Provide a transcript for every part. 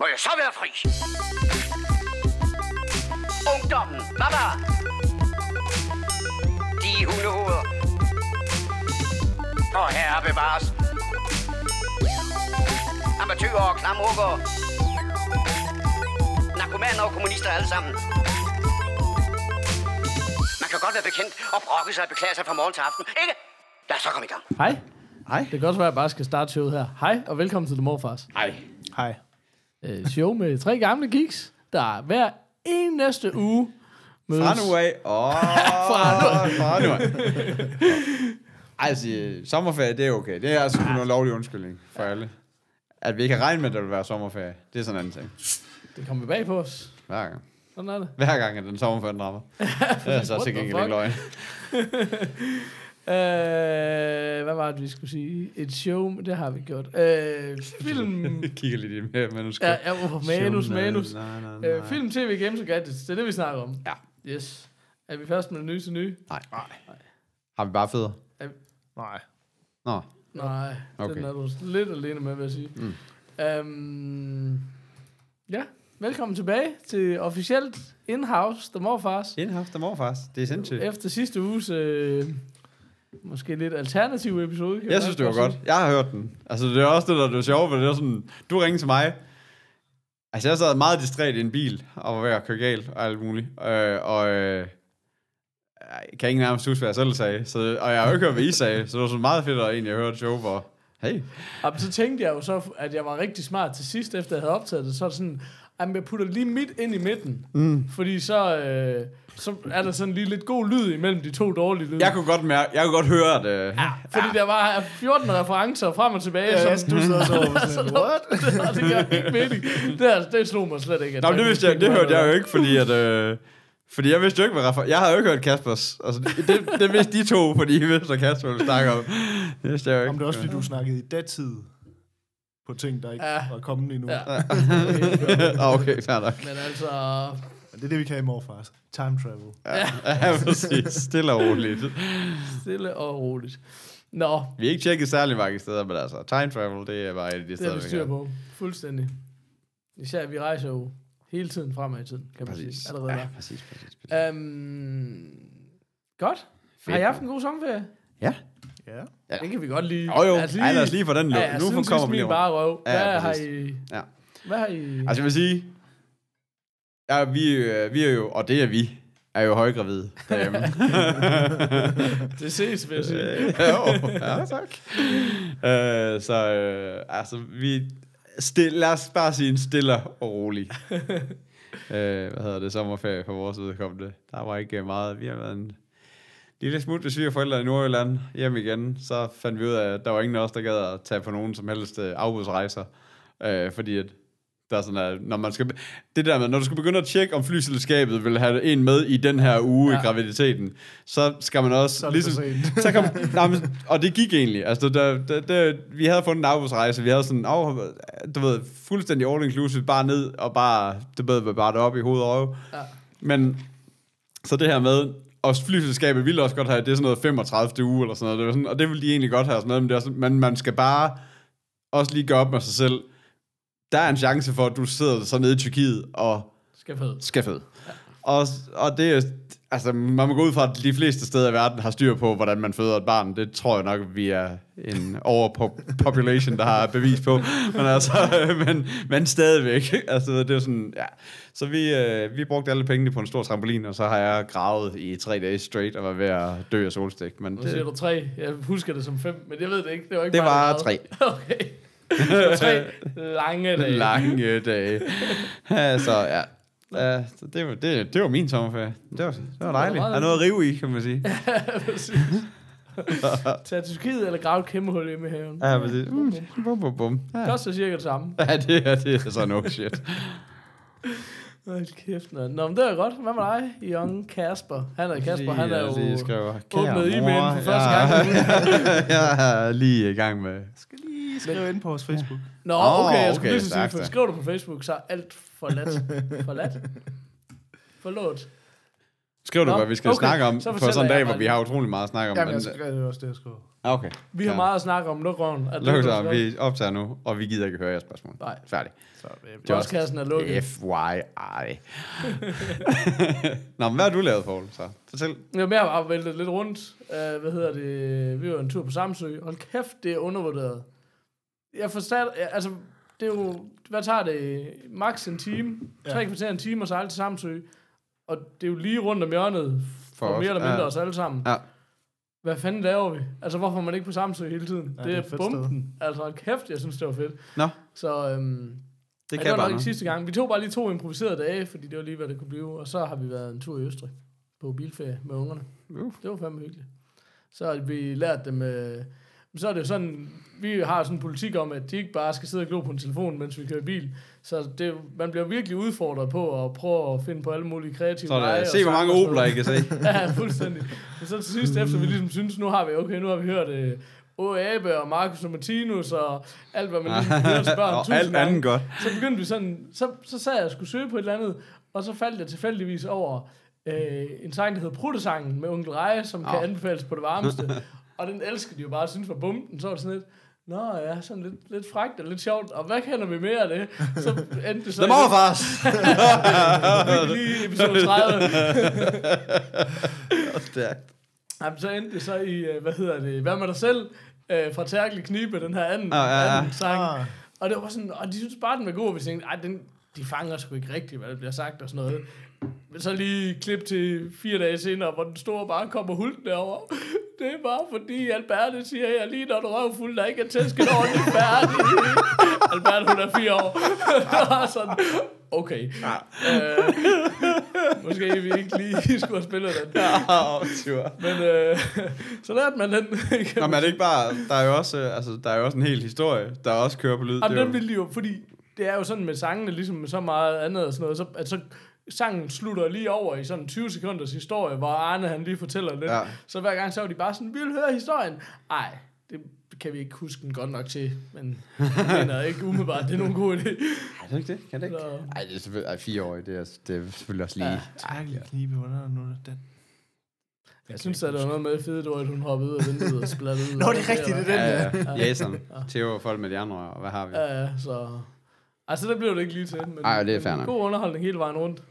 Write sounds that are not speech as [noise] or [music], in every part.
Må jeg så være fri? Ungdommen, baba! De hundehoveder. Og herre bevares. Amatøger og klamrukker. Narkomaner og kommunister alle sammen. Man kan godt være bekendt og brokke sig og beklage sig fra morgen til aften, ikke? Lad os så komme i gang. Hej. Hej. Det kan godt være, at jeg bare skal starte showet her. Hej, og velkommen til The Morfars. Hej. Hej. Øh, show med tre gamle geeks, der hver en næste uge mødes. Fra nu af. Åh, Fra [laughs] nu Fra nu af. [laughs] [laughs] Altså, sommerferie, det er okay. Det er altså en lovlig undskyldning for alle. At vi ikke kan regne med, at der vil være sommerferie. Det er sådan en anden ting. Det kommer bag på os. Hver gang. Sådan er det. Hver gang, at den sommerferie den rammer. det er så What til gengæld ikke løgn. Øh, hvad var det, vi skulle sige? Et show, det har vi gjort. Øh, film... [laughs] Jeg kigger lidt i det manuskript. ja, ja, oh, manus, Show, manus. nej, nej, nej. Øh, film, tv, games og gadgets. Det er det, vi snakker om. Ja. Yes. Er vi først med det nye til nye? Nej. Har vi bare fødder? Nej. Nå. Nej, okay. Den er du lidt alene med, vil jeg sige. Mm. Um, ja, velkommen tilbage til officielt in-house, The Morfars. Indhaft og morfars. Det er sindssygt. Efter sidste uges øh, måske lidt alternative episode. Kan Jeg synes, det var godt godt. Jeg har hørt den. Altså, det er også det, der er det sjove, for det er sådan, du ringede til mig. Altså, jeg sad meget distræt i en bil, og var ved at køre galt og alt muligt. Øh, og øh, jeg kan ikke nærmest huske, hvad jeg selv sagde. Så, og jeg har jo ikke hørt, hvad I sagde, så det var sådan meget fedt at egentlig høre et show, hvor, hey, sige. Og så tænkte jeg jo så, at jeg var rigtig smart til sidst, efter jeg havde optaget det. Så det sådan, at jeg putter lige midt ind i midten. Mm. Fordi så, øh, så er der sådan lige lidt god lyd imellem de to dårlige lyde. jeg kunne godt mærke, jeg kunne godt høre, at... Øh, Ja, fordi ja. der var 14 referencer frem og tilbage. Ja, som, du sidder [laughs] så over sådan, [laughs] what? og det gør ikke mening. Det, er, det slog mig slet ikke. Nå, det, vidste jeg, det hørte jeg jo ikke, fordi at... Øh, fordi jeg vidste jo ikke, hvad refer- Jeg havde jo ikke hørt Kaspers. Altså, det, det, det vidste de to, fordi I vidste, hvad Kasper ville snakke om. Det vidste jeg jo ikke. Om det er også, fordi du snakkede i datid på ting, der ikke Ja. var kommet endnu. Ja. Ja. [laughs] Ah, okay, fair nok. Men altså, Men det er det, vi kan i morfars. Time travel. Ja, præcis. Stille og roligt. stille og roligt. Nå, Vi har ikke tjekket særlig mange steder, men altså, time travel, det er bare et af de det steder, vi vi styr kan. på. Fuldstændig. Især, vi rejser jo hele tiden fremad i tiden, kan man Præcis. sige. Allerede Ja, der. præcis, præcis. præcis. Um, godt. Fedt. Har I haft en god sommerferie? Ja. Ja. Ja. Det kan vi godt lide. Jo, jo. Ej, lad os lige få den Ja, lukket. ja, nu siden kommer vi lige bare røv. Ja, Hvad har præcis. I... Ja. Hvad har I... Altså, jeg vil sige, ja, vi, øh, vi er jo, og det er vi, er jo højgravide derhjemme. [laughs] Det ses, vil jeg sige. [laughs] jo, ja, tak. øh, så, øh, altså, vi, stil, lad os bare sige en stille og rolig. [laughs] øh, hvad hedder det, sommerferie for vores vedkommende. Der var ikke meget, vi har været en lille smut ved svigerforældre i Nordjylland hjem igen. Så fandt vi ud af, at der var ingen af os, der gad at tage på nogen som helst øh, afbudsrejser. Øh, fordi at der er sådan, at når man skal, det der med, når du skal begynde at tjekke, om flyselskabet vil have en med i den her uge ja. I graviditeten, så skal man også... Så sent. [laughs] så kom, nej, men, og det gik egentlig. Altså, der, der, der, vi havde fundet en afbudsrejse, vi havde sådan, oh, du ved, fuldstændig all inclusive, bare ned og bare, det ved, bare op i hovedet og røv. Ja. Men, så det her med, og flyselskabet ville også godt have, det er sådan noget 35. uge eller sådan noget, det var sådan, og det ville de egentlig godt have, sådan noget, men, det er sådan, men man skal bare også lige gøre op med sig selv, der er en chance for, at du sidder så nede i Tyrkiet og Skal føde. skal føde. Og, og det er, altså, man må gå ud fra, at de fleste steder i verden har styr på, hvordan man føder et barn. Det tror jeg nok, vi er en overpopulation, der har bevis på. Men altså, [laughs] men, men stadigvæk. Altså, det er sådan, ja. Så vi, øh, vi brugte alle pengene på en stor trampolin, og så har jeg gravet i tre dage straight og var ved at dø af solstik. Men Nu siger det, du tre. Jeg husker det som fem, men jeg ved det ikke. Det var ikke det var gravede. tre [laughs] Okay. Det var tre lange dage. lange dage. [laughs] Ja, så ja. Ja, så det, var, det, det var min sommerferie. Det var, det var dejligt. Der er noget at rive i, kan man sige. [laughs] Præcis. [laughs] Tag til Tyrkiet eller grave et kæmpe hul hjemme i haven. Ja, præcis. Mm, Bum, bum, bum. Det Ja. koster cirka det samme. ja, det er, det er så no shit. Hold kæft, nå. Nå, men det er godt. Hvad med dig, Young Kasper? Han er Kasper, han er jo lige skriver, åbnet e-mailen for første ja. gang. [laughs] jeg er lige i gang med... skal lige skrive ind på vores Facebook. Nå, okay, jeg skulle okay, lige sige, for skriver du på Facebook, så er alt forladt. forladt? [laughs] Forlåt. Skriv du, Nå, hvad vi skal okay. snakke om Så på fortæller sådan en dag, hvor vi har utrolig meget at snakke om. Jamen, men, jeg skal, det er også det, jeg skriver. Ah, okay. Vi har Ja. meget at snakke om lukrøven. Er det Luk så, vi optager nu, og vi gider ikke høre jeres spørgsmål. Nej. Færdig. Så, øh, Postkassen er lukket. FYI. [laughs] Nå, men hvad har du lavet, Poul? Så fortæl. Jamen, jeg har væltet lidt rundt. Uh, hvad hedder det? Vi var en tur på Samsø. Hold kæft, det er undervurderet. Jeg forstår, altså, det er jo, hvad tager det? Max en time. Ja. Tre kvarter en time og sejle til Samsø. Og det er jo lige rundt om hjørnet for, For mere eller mindre Ja. os alle sammen. Ja. Hvad fanden laver vi? Altså, hvorfor er man ikke på Samsø hele tiden? Ja, det, det er er bomben. Altså, hold kæft, jeg synes, det var fedt. Nå, Så øhm, det det, kan det var bare nok ikke sidste gang. Vi tog bare lige to improviserede dage, fordi det var lige, hvad det kunne blive. Og så har vi været en tur i Østrig på bilferie med ungerne. Uh. Det var fandme hyggeligt. Så har vi lært dem... Øh, så er det sådan, vi har sådan en politik om, at de ikke bare skal sidde og glo på en telefon, mens vi kører bil. Så det, man bliver virkelig udfordret på at prøve at finde på alle mulige kreative Så er veje. se, hvor mange sådan Opler I kan se. [laughs] Ja, fuldstændig. Men så til sidst, efter vi ligesom synes, nu har vi, okay, nu har vi hørt øh, Åge Abe og Marcus og Martinus og alt, hvad man ligesom [laughs] hører til børn. Og alt andet godt. Så begyndte vi sådan, så, så sad jeg og skulle søge på et eller andet, og så faldt jeg tilfældigvis over øh, en sang, der hedder Pruttesangen med Onkel Reje, som kan Åh. anbefales på det varmeste. [laughs] og den elskede de jo bare, synes var bomben. Så var det sådan lidt, Nå ja, sådan lidt, lidt frækt og lidt sjovt. Og hvad kender vi mere af det? Så endte det så... The Morfars! i- [laughs] lige episode 30. [laughs] Stærkt. Jamen, så endte det så i, øh, hvad hedder det, Hvad med dig selv? Øh, fra Tærkel Knibe, den her anden, Ah, ja, ja. anden sang. Ah. Og det var sådan, og de synes bare, den var god, hvis tænkte, ej, den, de fanger sgu ikke rigtigt, hvad der bliver sagt og sådan noget. Men så lige klip til fire dage senere, hvor den store bare kommer hulten derover. Det er bare fordi, Alberte siger, jeg lige når du er røvfuld, der ikke er tæsket ordentligt færdig. Alberte, hun er fire år. [laughs] sådan, okay. Øh, måske vi ikke lige [laughs] skulle have spillet den. Tur. Men øh, så lærte man den. Nå, men er det ikke bare, der er jo også, øh, altså, der er jo også en hel historie, der også kører på lyd. Jamen, Det er den ville de jo, fordi det er jo sådan med sangene, ligesom med så meget andet og sådan noget, så, at så sangen slutter lige over i sådan 20 sekunders historie, hvor Arne han lige fortæller lidt. Ja. Så hver gang så var de bare sådan, vi vil høre historien. Ej, det kan vi ikke huske den godt nok til, men jeg mener ikke umiddelbart, det er nogen god idé. Er det ikke det? Kan det ikke? Så, Ej, det er selvfølgelig, ej, fire år, det er, det er selvfølgelig også lige. Ja. Tærkel knibe, hvordan er det nu den? jeg synes, at der var noget med fedt, det var, at hun hoppede ud af vinduet og splattede ud. Nå, det er rigtigt, det er den, Ja, ja. Jason, Theo og folk med de andre, og hvad har vi? Ja, ja, så... Altså, det blev det ikke lige til. Men, Ej, det er men fair nok. God underholdning hele vejen rundt.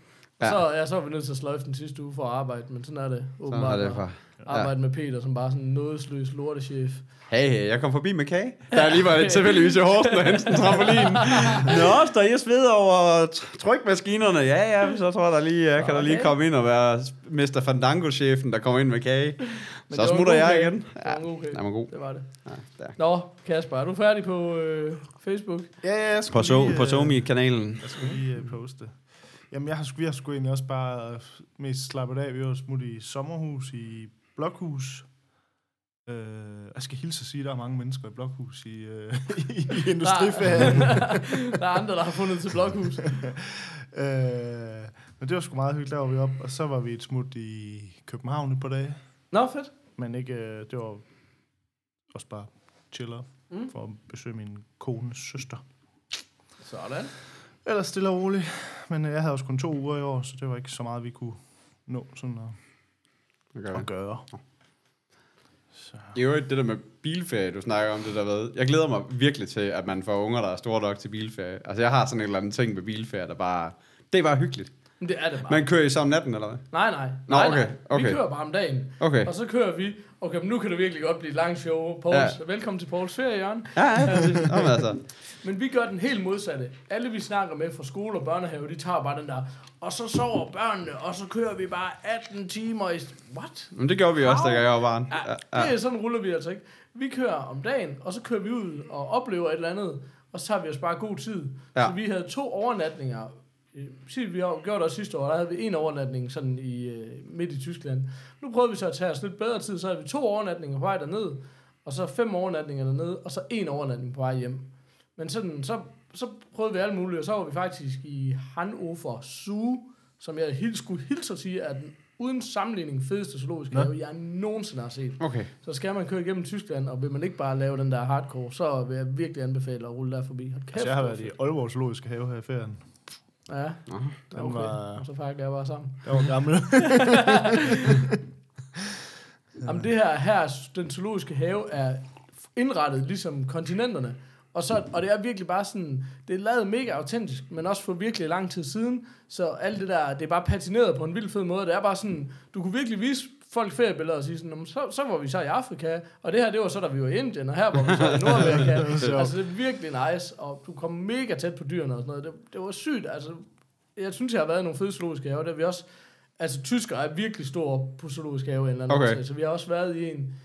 Ja. Ja. Så, ja, så var vi nødt til at sløjfe den sidste uge for at arbejde, men sådan er det Sådan åbenbart. er det for. Arbejde med Peter, som bare sådan en nådesløs lortechef. Hey, hey, jeg kom forbi med kage. Der er lige var lidt tilfældigvis i Horsten og hente en trampolin. Nå, står I og sveder over tr- trykmaskinerne? Ja, ja, så tror jeg, der lige, jeg kan der lige Okay. komme ind og være Mr. Fandango-chefen, der kommer ind med kage. Men Så smutter jeg igen. Det var en god kage. den var god. Det var det. Ja, der. Nå, Kasper, er du færdig på øh, Facebook? Ja, ja, jeg På, skulle so, lige, på øh, Somi-kanalen. Jeg skulle lige uh, poste. Jamen, jeg har, jeg har sgu egentlig også bare øh, mest slappet af. Vi var smut i sommerhus i Blokhus. Uh, jeg skal hilse at sige, at der er mange mennesker i Blokhus i, uh, [laughs] i, industriferien. [laughs] der er andre, der har fundet til blokhus. uh, [laughs] men det var sgu meget hyggeligt, der var vi op. Og så var vi et smut i København et par dage. Nå, fedt. Men ikke, uh, det var også bare chiller mm. for at besøge min kones søster. Sådan. Ellers stille og roligt. Men uh, jeg havde også kun to uger i år, så det var ikke så meget, vi kunne nå sådan at, Okay. at gøre. Så. I øvrigt, det der med bilferie, du snakker om det der ved. Jeg glæder mig virkelig til, at man får unger, der er store nok til bilferie. Altså, jeg har sådan en eller anden ting med bilferie, der bare... Det er bare hyggeligt. Men det er det bare. Man kører I om natten, eller hvad? Nej, nej. Nå, nej, okay, nej. okay. Vi kører bare om dagen. Okay. Og så kører vi. Okay, men nu kan det virkelig godt blive et langt show. Pauls, Ja. Velkommen til Pauls ferie, Jørgen. Ja, ja, altså. [laughs] Men vi gør den helt modsatte. Alle vi snakker med fra skole og børnehave, de tager bare den der, og så sover børnene, og så kører vi bare 18 timer i... What? Men det gjorde vi også, da jeg var barn. Ja, Ja, det ja. er sådan ruller vi altså ikke. Vi kører om dagen, og så kører vi ud og oplever et eller andet, og så tager vi os bare god tid. Ja. Så vi havde to overnatninger. Øh, Sig, vi har gjort det sidste år, der havde vi en overnatning sådan i øh, midt i Tyskland. Nu prøvede vi så at tage os lidt bedre tid, så havde vi to overnatninger på vej derned, og så fem overnatninger dernede, og så en overnatning på vej hjem. Men sådan, så, så prøvede vi alt muligt, og så var vi faktisk i Hannover Zoo, som jeg helt skulle hilse at sige, er den uden sammenligning fedeste zoologiske have, jeg nogensinde har set. Okay. Så skal man køre igennem Tyskland, og vil man ikke bare lave den der hardcore, så vil jeg virkelig anbefale at rulle der forbi. Hold kæft, Altså, jeg har været i. Aalborg Zoologiske Have her i ferien. Ja, Den okay. var, Og så pakker jeg bare sammen. den var gammel. [laughs] [laughs] Jamen det her, her, den zoologiske have, er indrettet ligesom kontinenterne. Og, så, og det er virkelig bare sådan, det er lavet mega autentisk, men også for virkelig lang tid siden. Så alt det der, det er bare patineret på en vild fed måde. Det er bare sådan, du kunne virkelig vise folk feriebilleder og sige sådan, "Nå, men så, så var vi så i Afrika, og det her, det var så, da vi var i Indien, og her var vi så i [laughs] Nordamerika. altså, det er virkelig nice, og du kom mega tæt på dyrene og sådan noget. Det, det var sygt, altså, jeg synes, jeg har været i nogle fede zoologiske haver, der vi også, altså, tyskere er virkelig store på zoologiske have, en eller anden Okay. årsag. så vi har også været i en,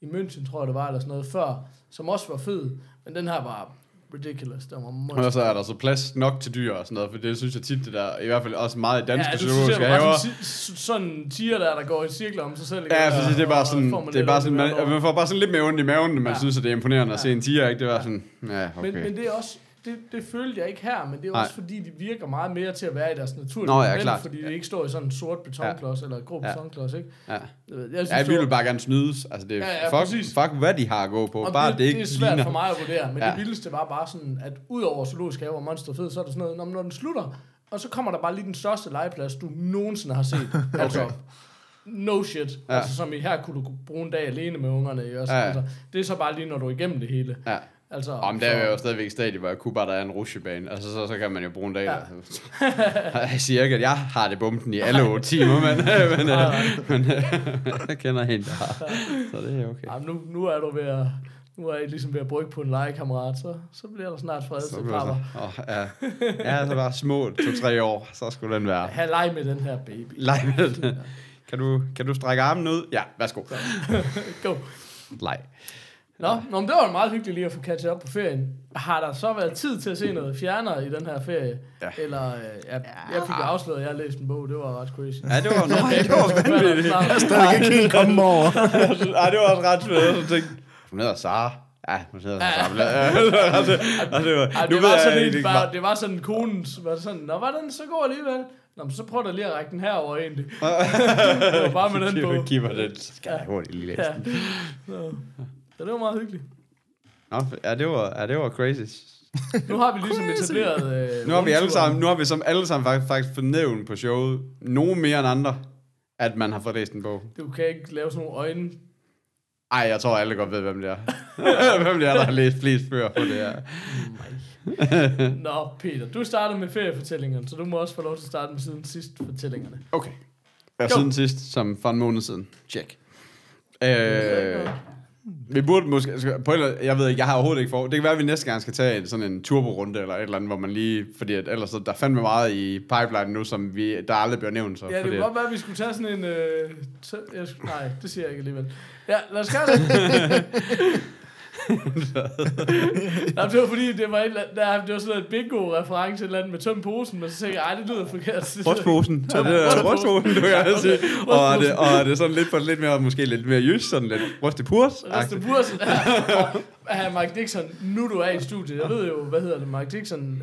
i München, tror jeg det var, eller sådan noget før, som også var fed, men den her var ridiculous. Den var monster. Og så er der så plads nok til dyr og sådan noget, for det synes jeg tit, det der, i hvert fald også meget i danske ja, zoologiske haver. sådan, en tiger der, der går i cirkler om sig selv. ikke? Ja, præcis, det er bare sådan, det er bare sådan, man, man får bare sådan lidt mere ondt i maven, når man Ja. synes, at det er imponerende at Ja. se en tiger, ikke? Det var sådan, ja, okay. Men, men det er også, det, det følte jeg ikke her, men det er Nej. også fordi, de virker meget mere til at være i deres naturlige Nå, ja, element, klart. fordi det ikke står i sådan en sort betonklods, eller grå Ja. betonklods, ikke? Ja. Jeg, synes, Ja, vi vil bare gerne snydes. Altså, det er, Ja, ja, fuck, præcis. fuck, hvad de har at gå på. Og Bare det, det, ikke det er svært ligner. for mig at vurdere, men ja. Ja. det vildeste var bare sådan, at udover zoologisk have og monster fed, så er der sådan noget, når, når den slutter, og så kommer der bare lige den største legeplads, du nogensinde har set. [laughs] okay. Altså, no shit. Ja. Ja. Altså, som i her kunne du bruge en dag alene med ungerne. Også, Ja, ja. altså, det er så bare lige, når du er igennem det hele. Ja. Altså, Om der er jo stadigvæk stadie, hvor jeg kunne bare, der er en rusjebane. Altså, så, så kan man jo bruge en dag. Ja. Ja. Jeg siger ikke, at jeg har det bumpen i [laughs] alle otte timer, men, [laughs] men, Nej, øh, men øh, [laughs] jeg kender en, der har. Så det er okay. Ej, nu, nu er du ved at, nu er I ligesom ved at brygge på en legekammerat, så, så bliver der snart fred til papper. så, åh, ja. ja, så bare små to-tre år, så skulle den være. Ha' leg med den her baby. Leg med den. Kan du, kan du strække armen ud? Ja, værsgo. Go. Leg. Nå, nå, men det var meget hyggeligt lige at få catchet op på ferien. Har der så været tid til at se noget fjerner i den her ferie? Ja. Eller, øh, jeg, jeg fik afsløret, at jeg har læst en bog. Det var ret crazy. Ja, det var, nej, [laughs] det var vanvittigt. Der er ikke helt [laughs] komme over. Ej, det var også ret fedt. Så tænkte, hun hedder Sara. Ja, hun hedder Sara. Altså, [laughs] altså, det var, Ej, nu det, var jeg sådan en, bare, det var sådan konens, var det sådan, Nå, var den så god alligevel? Nå, men så prøv da lige at række den herover egentlig. det var bare med den på. Giv mig den. Så skal jeg hurtigt lige læse Ja. den. Så, det var meget hyggeligt. Nå, ja, det var, ja, det var crazy. Nu har vi ligesom etableret... Øh, Nu har vi alle sammen, nu har vi som alle sammen faktisk, faktisk fornævnt på showet, nogen mere end andre, at man har fået læst en bog. Du kan ikke lave sådan nogle øjne. Ej, jeg tror alle godt ved, hvem det er. [laughs] hvem det er, der har læst flest bøger på det her. [laughs] Nå, Peter, du startede med feriefortællingerne, så du må også få lov til at starte med siden sidst fortællingerne. Okay. Ja, siden sidst, som for en måned siden. Check. Øh, vi burde måske, på eller, jeg ved ikke, jeg har overhovedet ikke for, det kan være, at vi næste gang skal tage en, sådan en turbo-runde, eller et eller andet, hvor man lige, fordi at ellers der er fandme meget i pipeline nu, som vi, der aldrig bliver nævnt. Så, Ja, det fordi, kunne godt være, at vi skulle tage sådan en... Øh, t- jeg, nej, det siger jeg ikke alligevel. Ja, lad os gøre det. [laughs] Nej, det var fordi, det var, et, andet- der, det var sådan et bingo-reference, eller andet med tøm posen, men så tænkte jeg, ej, det lyder forkert. [laughs] Rustposen. Så [laughs] det er rustposen, du kan [laughs] Ja, sige. Og er det, og er det sådan lidt på lidt mere, måske lidt mere jysk, sådan lidt rustepurs. Reste Bursen. Ja, ja, Mark Dixon, nu du er i studiet, jeg ved jo, hvad hedder det, Mark Dixon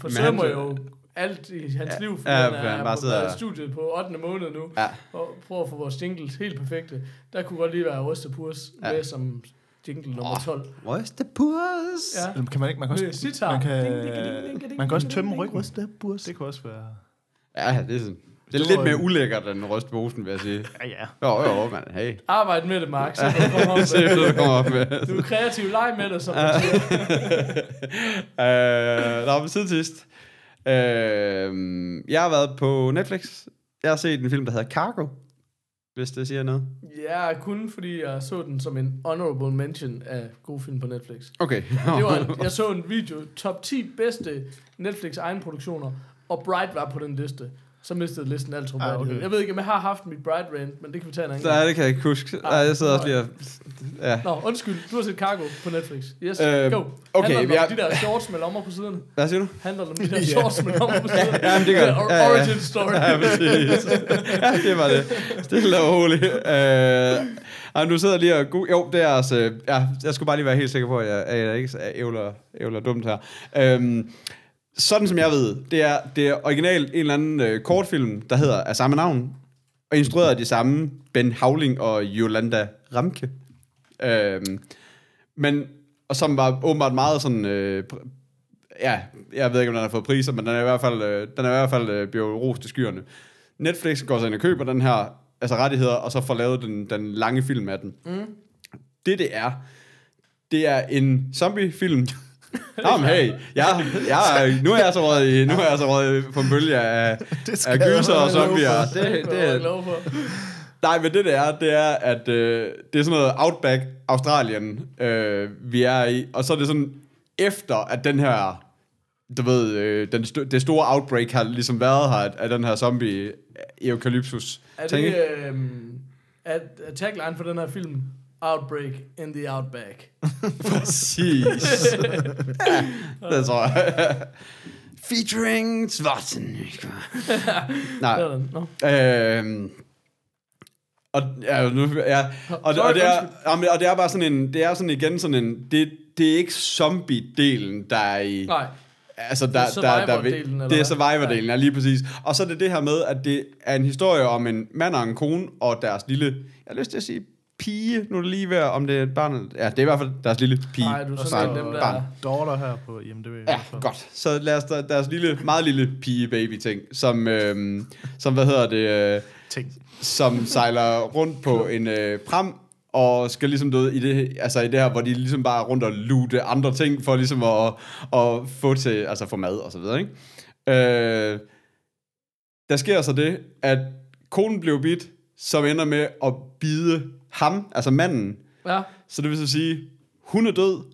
forsømmer jo alt i hans Ja, liv, for ja, han for han er bare på sidder- i studiet på 8. måned nu, Ja. og prøver at få vores jingles helt perfekte. Der kunne godt lige være Rystepurs Ja. med som jingle nummer Åh. 12. Rustepurs. Ja. Kan man ikke, man kan også, sitar. man kan, Ding, ding, ding, ding, ding, man kan også tømme ryggen. ding. Det kunne også være... Ja, det er sådan. Det er lidt mere ulækkert end rustposen, vil jeg sige. Ja, ja. Jo, jo, men hey. Arbejd med det, Mark, [laughs] så kan du kommer op med. Du er kreativ, leg med det, siger. [laughs] øh, Nå, men siden sidst. Øh, jeg har været på Netflix. Jeg har set en film, der hedder Cargo. Hvis det siger noget. Ja, kun fordi jeg så den som en honorable mention af gode film på Netflix. Okay. Det var en, [laughs] jeg så en video, top 10 bedste Netflix egenproduktioner, og Bright var på den liste. Så mistede listen alt troværdighed. okay. Jeg ved ikke, om jeg har haft mit Bright rant, men det kan vi tage en anden Nej, gang. det kan jeg ikke huske. Nej, jeg sidder også lige og... Ja. Nå, undskyld. Du har set Cargo på Netflix. Yes, Øh, go. okay, Handler den jeg- om de der shorts med lommer på siderne? Hvad siger du? Handler den om de [laughs] der shorts med lommer på siderne? Ja, men det gør det. Ja. Origin story. Ja, præcis. ja, det var det. Stille og roligt. Øh, ej, du sidder lige og... Go- jo, det er altså... Ja, jeg skulle bare lige være helt sikker på, at jeg, at jeg ikke er ævler, ævler dumt her. Øhm, sådan som jeg ved, det er, det er originalt en eller anden øh, kortfilm, der hedder af samme navn, og instrueret af de samme Ben Havling og Yolanda Ramke. Øhm, men, og som var åbenbart meget sådan, øh, ja, jeg ved ikke, om den har fået priser, men den er i hvert fald, øh, den er i hvert fald øh, blevet rost til skyerne. Netflix går så ind og køber den her altså rettigheder, og så får lavet den, den lange film af den. Mm. Det, det er, det er en zombie-film. Nå, men hey, jeg, jeg, nu er jeg så røget, i, nu er jeg så røget på en bølge af, Det af gyser og zombier. Det, Det, det, det er jeg glad for. Nej, men det det er, det er, at øh, det er sådan noget Outback Australien, øh, vi er i. Og så er det sådan, efter at den her, du ved, øh, den st- det store outbreak har ligesom været her, af, den her zombie eukalyptus. Er det øh, er, er tagline for den her film Outbreak in the Outback? [laughs] Præcis. ja, [laughs] det tror jeg. Featuring Schwarzenegger. Nej. Nå. Øhm, og, ja, nu, ja, og, og, det er, jamen, og det er bare sådan en, det er sådan igen sådan en, det, det er ikke zombie-delen, der er i, Nej. altså der, Det er der, der, der, survivor-delen, eller det er survivor-delen, ja. lige præcis. Og så er det det her med, at det er en historie om en mand og en kone, og deres lille, jeg har lyst til at sige, pige, nu er det lige ved, om det er et barn, ja, det er i hvert fald deres lille pige. Nej, du er barn, sådan af dem, der... barn. Daughter her på IMDb. Ja, godt. Så lad os der, deres lille, meget lille pige-baby-ting, som, øhm, som, hvad hedder det, øh, Ting. som sejler rundt på en øh, pram, og skal ligesom ved, i det, altså i det her, hvor de ligesom bare er rundt og lute andre ting, for ligesom at, at få til, altså få mad og så videre, ikke? Øh, der sker så det, at konen blev bidt, som ender med at bide ham, altså manden. Ja. Så det vil så sige, hun er død,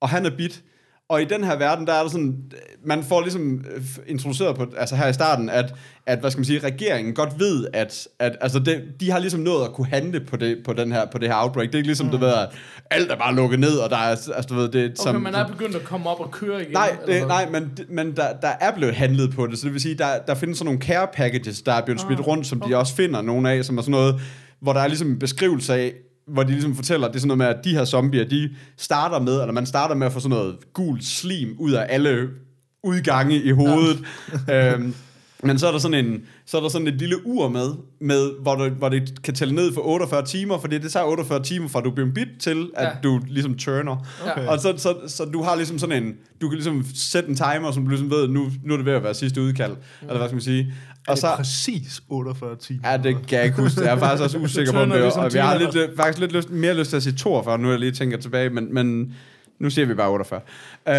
og han er bidt. Og i den her verden, der er der sådan, man får ligesom øh, introduceret på, altså her i starten, at, at hvad skal man sige, regeringen godt ved, at, at altså det, de har ligesom nået at kunne handle på det, på den her, på det her outbreak. Det er ikke ligesom, mm. du ved, at alt er bare lukket ned, og der er, altså du ved, det Okay, som, man er begyndt at komme op og køre igen. Nej, det, nej men, men der, der er blevet handlet på det, så det vil sige, der, der findes sådan nogle care packages, der er blevet smidt Ah, rundt, som de også finder nogle af, som er sådan noget, hvor der er ligesom en beskrivelse af, hvor de ligesom fortæller, det er sådan noget med, at de her zombier, de starter med, eller man starter med at få sådan noget gult slim ud af alle udgange i hovedet. øhm, men så er der sådan en, så er der sådan et lille ur med, med hvor, du, hvor det kan tælle ned for 48 timer, fordi det tager 48 timer fra du bliver bidt til, at Ja. du ligesom turner. Okay. Og så, så, så du har ligesom sådan en, du kan ligesom sætte en timer, som du ligesom ved, nu, nu er det ved at være sidste udkald, mm. eller hvad skal man sige. Og det så, præcis 48 timer? ja, det kan jeg ikke huske. Jeg er faktisk også [laughs] usikker på, om det ligesom og vi har lidt, faktisk lidt lyst, mere lyst til at sige 42, nu er jeg lige tænker tilbage, men, men nu siger vi bare 48. Øh,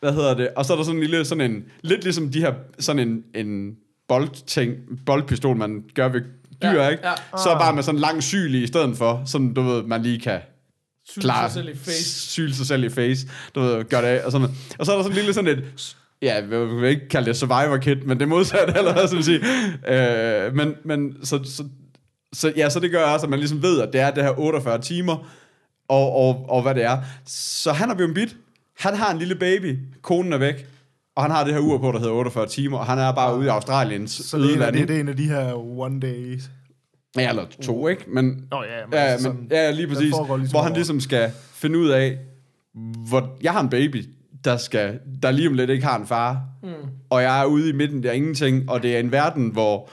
hvad hedder det? Og så er der sådan en lille, sådan en, lidt ligesom de her, sådan en, en boldting, boldpistol, man gør ved dyr, Ja, ikke? ja. Så bare med sådan en lang syl i, i stedet for, sådan du ved, man lige kan klar, sig selv i face. Syle sig selv i face. Du ved, gør det af, og sådan noget. Og så er der sådan en lille sådan et, ja, jeg vil ikke kalde det survivor kit, men det er modsat, [laughs] hvad skal man sige. Øh, men, men så, så, så, ja, så det gør også, at man ligesom ved, at det er det her 48 timer, og, og, og hvad det er. Så han er blevet bidt. Han har en lille baby. Konen er væk. Og han har det her ur på, der hedder 48 timer, og han er bare ude i Australiens Så det er, det, er en af de her one days. Ja, eller to, ikke? Men, Nå ja, men ja, altså men, sådan- ja, lige præcis. ligesom hvor han ligesom skal finde ud af, hvor jeg har en baby, der, skal, der lige om lidt ikke har en far. Mm. Og jeg er ude i midten, der er ingenting. Og det er en verden, hvor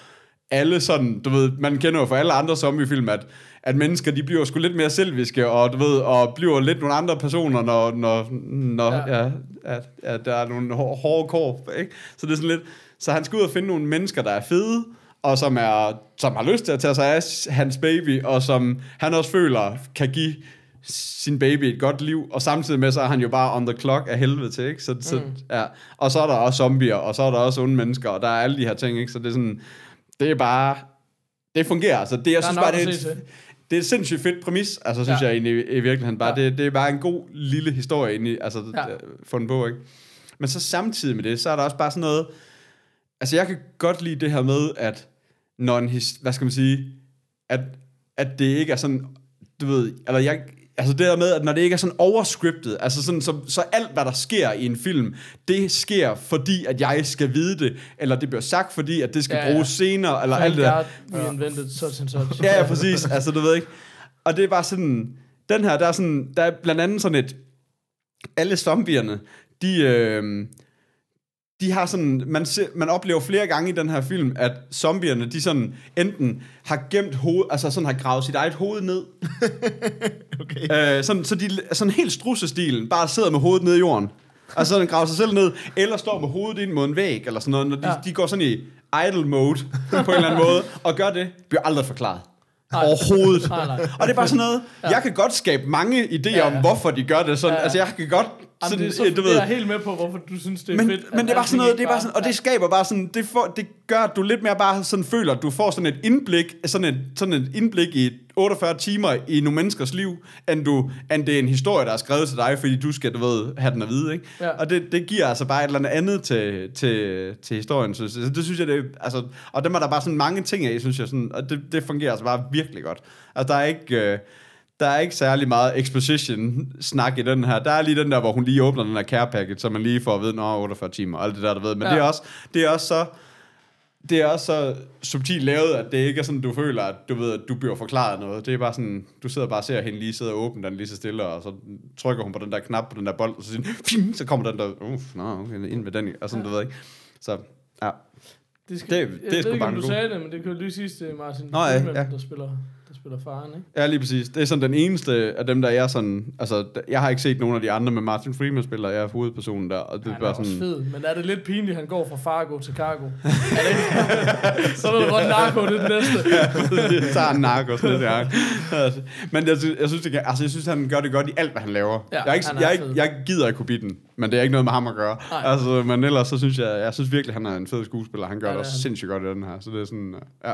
alle sådan, du ved, man kender jo fra alle andre zombiefilm, at, at mennesker, de bliver sgu lidt mere selviske, og du ved, og bliver lidt nogle andre personer, når, når, når Ja. ja. At, at der er nogle hår- hårde kår, ikke? Så det er sådan lidt, så han skal ud og finde nogle mennesker, der er fede, og som, er, som har lyst til at tage sig af hans baby, og som han også føler kan give sin baby et godt liv, og samtidig med, så er han jo bare on the clock af helvede til, ikke? Så, så, ja. Og så er der også zombier, og så er der også onde mennesker, og der er alle de her ting, ikke? Så det er sådan, det er bare, det fungerer, altså. Det, jeg Der er synes bare, det er, et, det er et sindssygt fedt præmis, altså synes Ja. jeg egentlig i virkeligheden bare. Ja. Det, det er bare en god lille historie i, altså Ja. ja. fundet på, ikke? Men så samtidig med det, så er der også bare sådan noget, altså jeg kan godt lide det her med, at når en, hvad skal man sige, at, at det ikke er sådan, du ved, eller jeg, altså det der med, at når det ikke er sådan overscriptet, altså sådan, så, så alt, hvad der sker i en film, det sker, fordi at jeg skal vide det, eller det bliver sagt, fordi at det skal Ja, ja, bruges senere, eller Thank alt det der. God we invented such and such. Ja, ja, præcis. Altså, du ved ikke. Og det er bare sådan, den her, der er sådan, der er blandt andet sådan et, alle zombierne, de, øh, de har sådan, man, se, man oplever flere gange i den her film, at zombierne, de sådan enten har gemt hoved, altså sådan har gravet sit eget hoved ned, [laughs] Okay. øh, sådan, så de sådan helt strussestilen, bare sidder med hovedet nede i jorden. Altså, den graver sig selv ned, eller står med hovedet ind mod en væg, eller sådan noget, når de, Ja. de går sådan i idle mode på en eller anden måde, [laughs] og gør det, bliver aldrig forklaret. Nej. Overhovedet. Nej, nej. Og det er bare sådan noget, ja. jeg kan godt skabe mange idéer Ja, ja, om, hvorfor de gør det sådan. Ja, ja. Altså, jeg kan godt Jamen, sådan, det så, øh, du ved, jeg er helt med på, hvorfor du synes, det er men, fedt. men det er bare sådan noget, det er bare sådan, og det skaber bare sådan, det, får, det gør, at du lidt mere bare sådan føler, at du får sådan et indblik, sådan et, sådan et indblik i 48 timer i nogle menneskers liv, end, du, end det er en historie, der er skrevet til dig, fordi du skal, du ved, have den at vide, ikke? Ja. Og det, det giver altså bare et eller andet til, til, til historien, så, så det synes jeg, det er, altså, og dem er der bare sådan mange ting af, synes jeg, sådan, og det, det fungerer altså bare virkelig godt. Altså, der er ikke... Øh, der er ikke særlig meget exposition-snak i den her. Der er lige den der, hvor hun lige åbner den der care packet, så man lige får at vide, nå, 48 timer, og alt det der, du ved. Men Ja. ja. det, er også, det er også så det er også så subtilt lavet, at det ikke er sådan, du føler, at du ved, at du bliver forklaret noget. Det er bare sådan, du sidder bare og ser hende lige sidde og åbne den lige så stille, og så trykker hun på den der knap på den der bold, og så, siger, "Fing", så kommer den der, uff, nå, okay, ind ved den, og sådan, du ved ikke. Så, ja. Det, skal, Det- jeg det er ved sgu ikke, om du god- sagde det, men det kan jo lige siges til Martin Nå, ja, ja. der spiller, der spiller faren, ikke? Ja, lige præcis. Det er sådan den eneste af dem, der er sådan... Altså, jeg har ikke set nogen af de andre, men Martin Freeman spiller, jeg er hovedpersonen der, og det er Han er bare sådan... fed, men er det lidt pinligt, at han går fra Fargo til Cargo? Er det [laughs] så ved du godt, narko det er den næste. det tager en narkos lidt, ja. Men jeg, synes- jeg, synes, det altså, jeg synes, han gør det godt i alt, hvad han laver. Ja, jeg, er ikke, er jeg, er ikke, jeg gider ikke den, men det er ikke noget med ham at gøre. Nej. Altså, men ellers så synes jeg, jeg synes virkelig, han er en fed skuespiller. Han gør Ja, ja, det det er også sindssygt godt i den her. Så det er sådan, ja.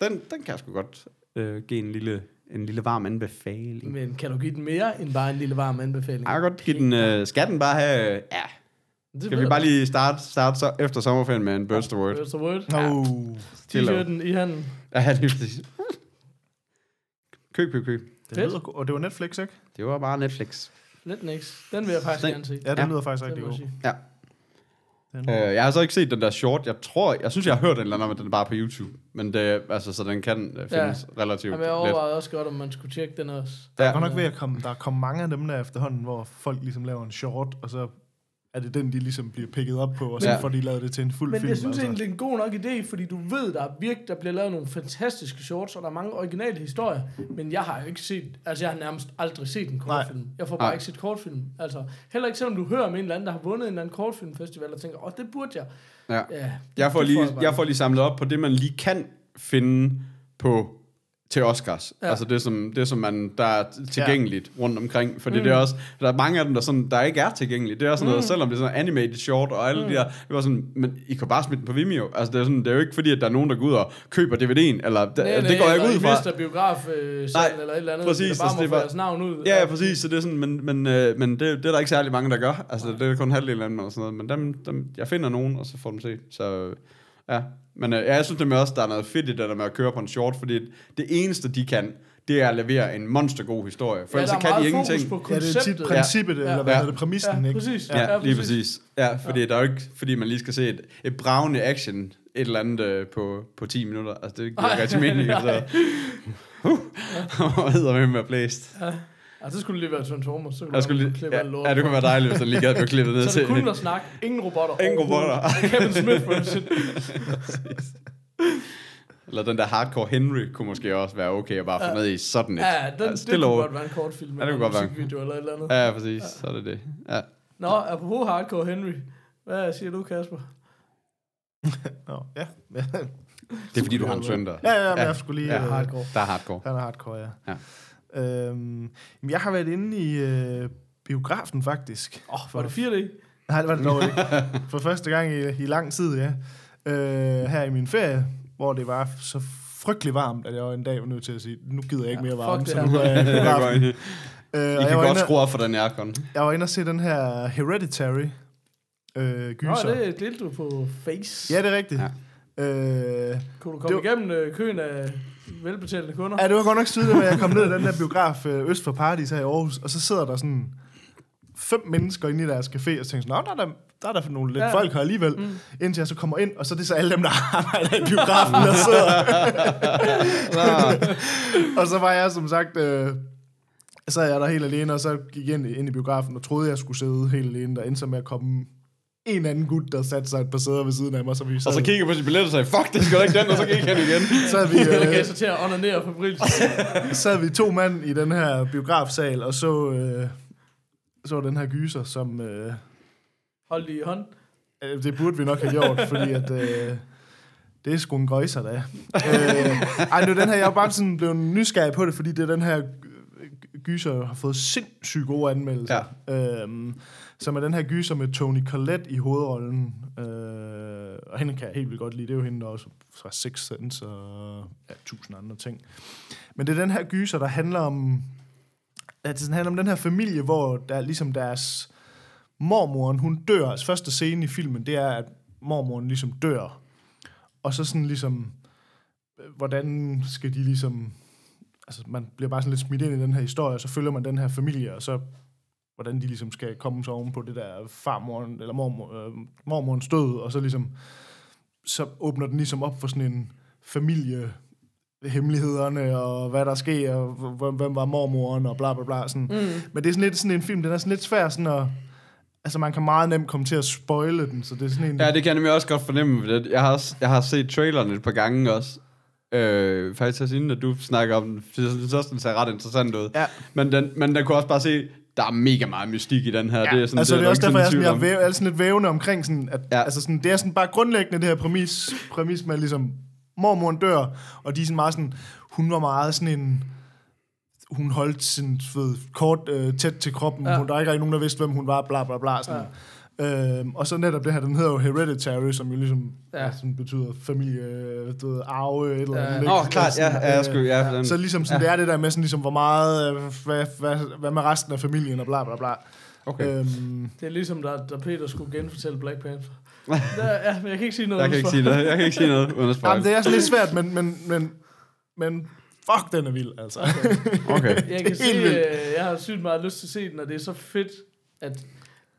Den, den kan jeg sgu godt øh, give en lille, en lille varm anbefaling. Men kan du give den mere end bare en lille varm anbefaling? Jeg kan godt give den, øh, skal den bare have, ja, Det skal vi bare lige starte, starte så efter sommerferien med en Burst the Word? First word. No. T-shirten i handen. Ja, lige præcis. Køb, køb, køb. Det Fedt. lyder, og det var Netflix, ikke? Det var bare Netflix. Niks. Den vil jeg faktisk Den- gerne se. Ja, den Ja. lyder faktisk rigtig god. sige. Ja. Den, Øh, jeg har så ikke set den der short. Jeg tror, jeg synes, jeg har hørt en eller anden om, at den er bare på YouTube. Men det, altså, så den kan øh, findes ja. relativt Jamen, jeg let. overvejede også godt, om man skulle tjekke den også. der er Ja. godt nok ved at komme, der er kommet mange af dem der efterhånden, hvor folk ligesom laver en short, og så er det den, de ligesom bliver picket op på, og så Ja. får de lavet det til en fuld Men film. jeg synes altså. egentlig, det er en god nok idé, fordi du ved, der er virkelig, der bliver lavet nogle fantastiske shorts, og der er mange originale historier, men jeg har jo ikke set, altså jeg har nærmest aldrig set en kortfilm. Jeg får bare Nej. ikke set kortfilm. Altså, heller ikke selvom du hører om en eller anden, der har vundet en eller anden kortfilmfestival, og tænker, åh, det burde jeg. Ja. Ja, Jeg får, det lige, bare jeg får lige samlet op på det, man lige kan finde på til Oscars. Ja. Altså det som, det, som man, der er tilgængeligt ja. rundt omkring. Fordi mm. det er også, der er mange af dem, der, sådan, der ikke er tilgængelige. Det er også sådan noget, selvom det er sådan animated short og alle mm. de der, det var sådan, men I kan bare smide den på Vimeo. Altså det er, sådan, det er jo ikke fordi, at der er nogen, der går ud og køber DVD'en, eller det, Nej, det går jeg ikke ud fra. mister biograf øh, Nej, eller et eller andet, præcis, der bare altså, må var- deres navn ud. Ja, ja, præcis. Så det er sådan, men, men, øh, men det, det, er der ikke særlig mange, der gør. Altså, det er kun halvdelen af dem og sådan noget. Men dem, dem, jeg finder nogen, og så får dem set. Så ja. Men øh, ja, jeg synes nemlig også, der er noget fedt i det der med at køre på en short, fordi det eneste, de kan, det er at levere en monstergod historie. For ja, ellers er kan de ingenting. på Ja, det er tit princippet, Ja. eller hvad Ja. hedder det, præmissen, Ja, ikke? præcis. Ja, Ja, ja lige præcis. Ja, fordi der er jo ikke, fordi man lige skal se et, et bravende action, et eller andet øh, på, på 10 minutter. Altså, det giver Ej, ikke rigtig mening. [laughs] nej. Altså. Uh, og hedder med med blæst. Ja, så skulle det lige være Transformers, så kunne Jeg skulle lige, klippe ja, lort ja, det kunne være dejligt, hvis den lige gad blive [laughs] klippet ned Så til. det kunne der snak. Ingen robotter. Ingen robotter. Kevin Smith version. Eller den der Hardcore Henry kunne måske også være okay at bare få ned i sådan et. Ja, den, det stille kunne over. godt være en kort film. Ja, det kunne godt være. Video eller et eller andet. Ja, præcis. Så er det det. Ja. Nå, apropos Hardcore Henry. Hvad siger du, Kasper? [laughs] Nå, ja. ja. Det er fordi, du har en søn der. Ja, ja, men jeg skulle lige... Ja, øh, hardcore. Der er hardcore. Han er hardcore, ja. Ja. Øhm, jeg har været inde i øh, biografen, faktisk. Åh, oh, var det 4D? Nej, det var det dog ikke. [laughs] For første gang i, i lang tid, ja. Øh, her i min ferie, hvor det var så frygtelig varmt, at jeg var en dag var nødt til at sige, nu gider jeg ikke mere Ja, varme, det så nu går jeg i [laughs] biografen. Øh, I kan godt inde, skrue op for den aircon. jeg var inde og se den her Hereditary øh, Nå, gyser. det delte du på Face. Ja, det er rigtigt. Ja. Øh, Kunne du komme det var- igennem øh, køen af velbetalte kunder? Ja, det var godt nok tydeligt, at jeg kom ned i den der [laughs] biograf øh, øst for Paradis her i Aarhus, og så sidder der sådan fem mennesker inde i deres café, og så tænker Nå, der er der, der er der for nogle lidt ja. folk her alligevel, mm. indtil jeg så kommer ind, og så er det så alle dem, der [laughs] arbejder i biografen, der sidder. [laughs] og så var jeg som sagt, øh, så er jeg der helt alene, og så gik jeg ind, ind i biografen, og troede, jeg skulle sidde helt alene, der endte så med at komme en anden gut, der satte sig et par sæder ved siden af mig, så vi sad, Og så kigger jeg på sin billet og sagde, fuck, det skal da ikke den, og så gik han igen. sad vi, øh, gav sig til at onanere for brillen. sad vi to mand i den her biografsal og så, øh, så den her gyser, som, øh, Hold lige i hånd. Øh, Det burde vi nok have gjort, fordi at... Øh, det er sgu en grøjser, da. øh, ej, nu den her, jeg er bare sådan blevet nysgerrig på det, fordi det er den her gyser har fået sindssygt gode anmeldelser. Ja. Øhm, som er den her gyser med Tony Collette i hovedrollen. Øh, og hende kan jeg helt vildt godt lide. Det er jo hende, der også fra Six Sense og ja, tusind andre ting. Men det er den her gyser, der handler om... At det handler om den her familie, hvor der er ligesom deres mormoren, hun dør. Altså første scene i filmen, det er, at mormoren ligesom dør. Og så sådan ligesom, øh, hvordan skal de ligesom... Altså, man bliver bare sådan lidt smidt ind i den her historie, og så følger man den her familie, og så hvordan de ligesom skal komme sig oven på det der farmoren, eller mormor, øh, mormorens død, og så ligesom, så åbner den ligesom op for sådan en familie hemmelighederne, og hvad der sker, og hvem, hvem var mormoren, og bla bla bla. Sådan. Mm. Men det er sådan lidt sådan en film, den er sådan lidt svær sådan at, altså man kan meget nemt komme til at spoile den, så det er sådan en... Ja, det kan jeg nemlig også godt fornemme. Jeg har, også, jeg har set traileren et par gange også. Øh, faktisk også inden, at du snakker om den. Jeg synes den ser ret interessant ud. Ja. Men den, men den kunne også bare se, der er mega meget mystik i den her. Ja, det er, sådan, altså det er, der også derfor, jeg er, sådan, jeg er, væv, er sådan lidt vævende omkring sådan, at Ja. altså sådan, det er sådan bare grundlæggende det her præmis, præmis med ligesom, mormoren dør, og de er sådan meget sådan, hun var meget sådan en, hun holdt sin ved, kort øh, tæt til kroppen, ja. hun, der er ikke rigtig nogen, der vidste, hvem hun var, bla bla bla, sådan. Ja. Øhm, og så netop det her, den hedder jo Hereditary, som jo ligesom Ja. ja. sådan betyder familie, du ved, arve, et eller Ja. andet. Åh, ikke? klart, ja, Sådan, ja, jeg skulle, ja, den, Så ligesom sådan, ja. det er det der med sådan ligesom, hvor meget, øh, hvad, hvad, hvad med resten af familien, og bla bla bla. okay. Øhm, Det er ligesom, da, da Peter skulle genfortælle Black Panther. [laughs] Der, ja, men jeg kan ikke sige noget. Jeg kan ikke sige noget, jeg kan ikke sige noget uden at. Jamen, det er sådan lidt svært, men, men, men, men fuck, den er vild, altså. Okay. Jeg Det kan sige, øh, jeg har sygt meget lyst til at se den, og det er så fedt, at,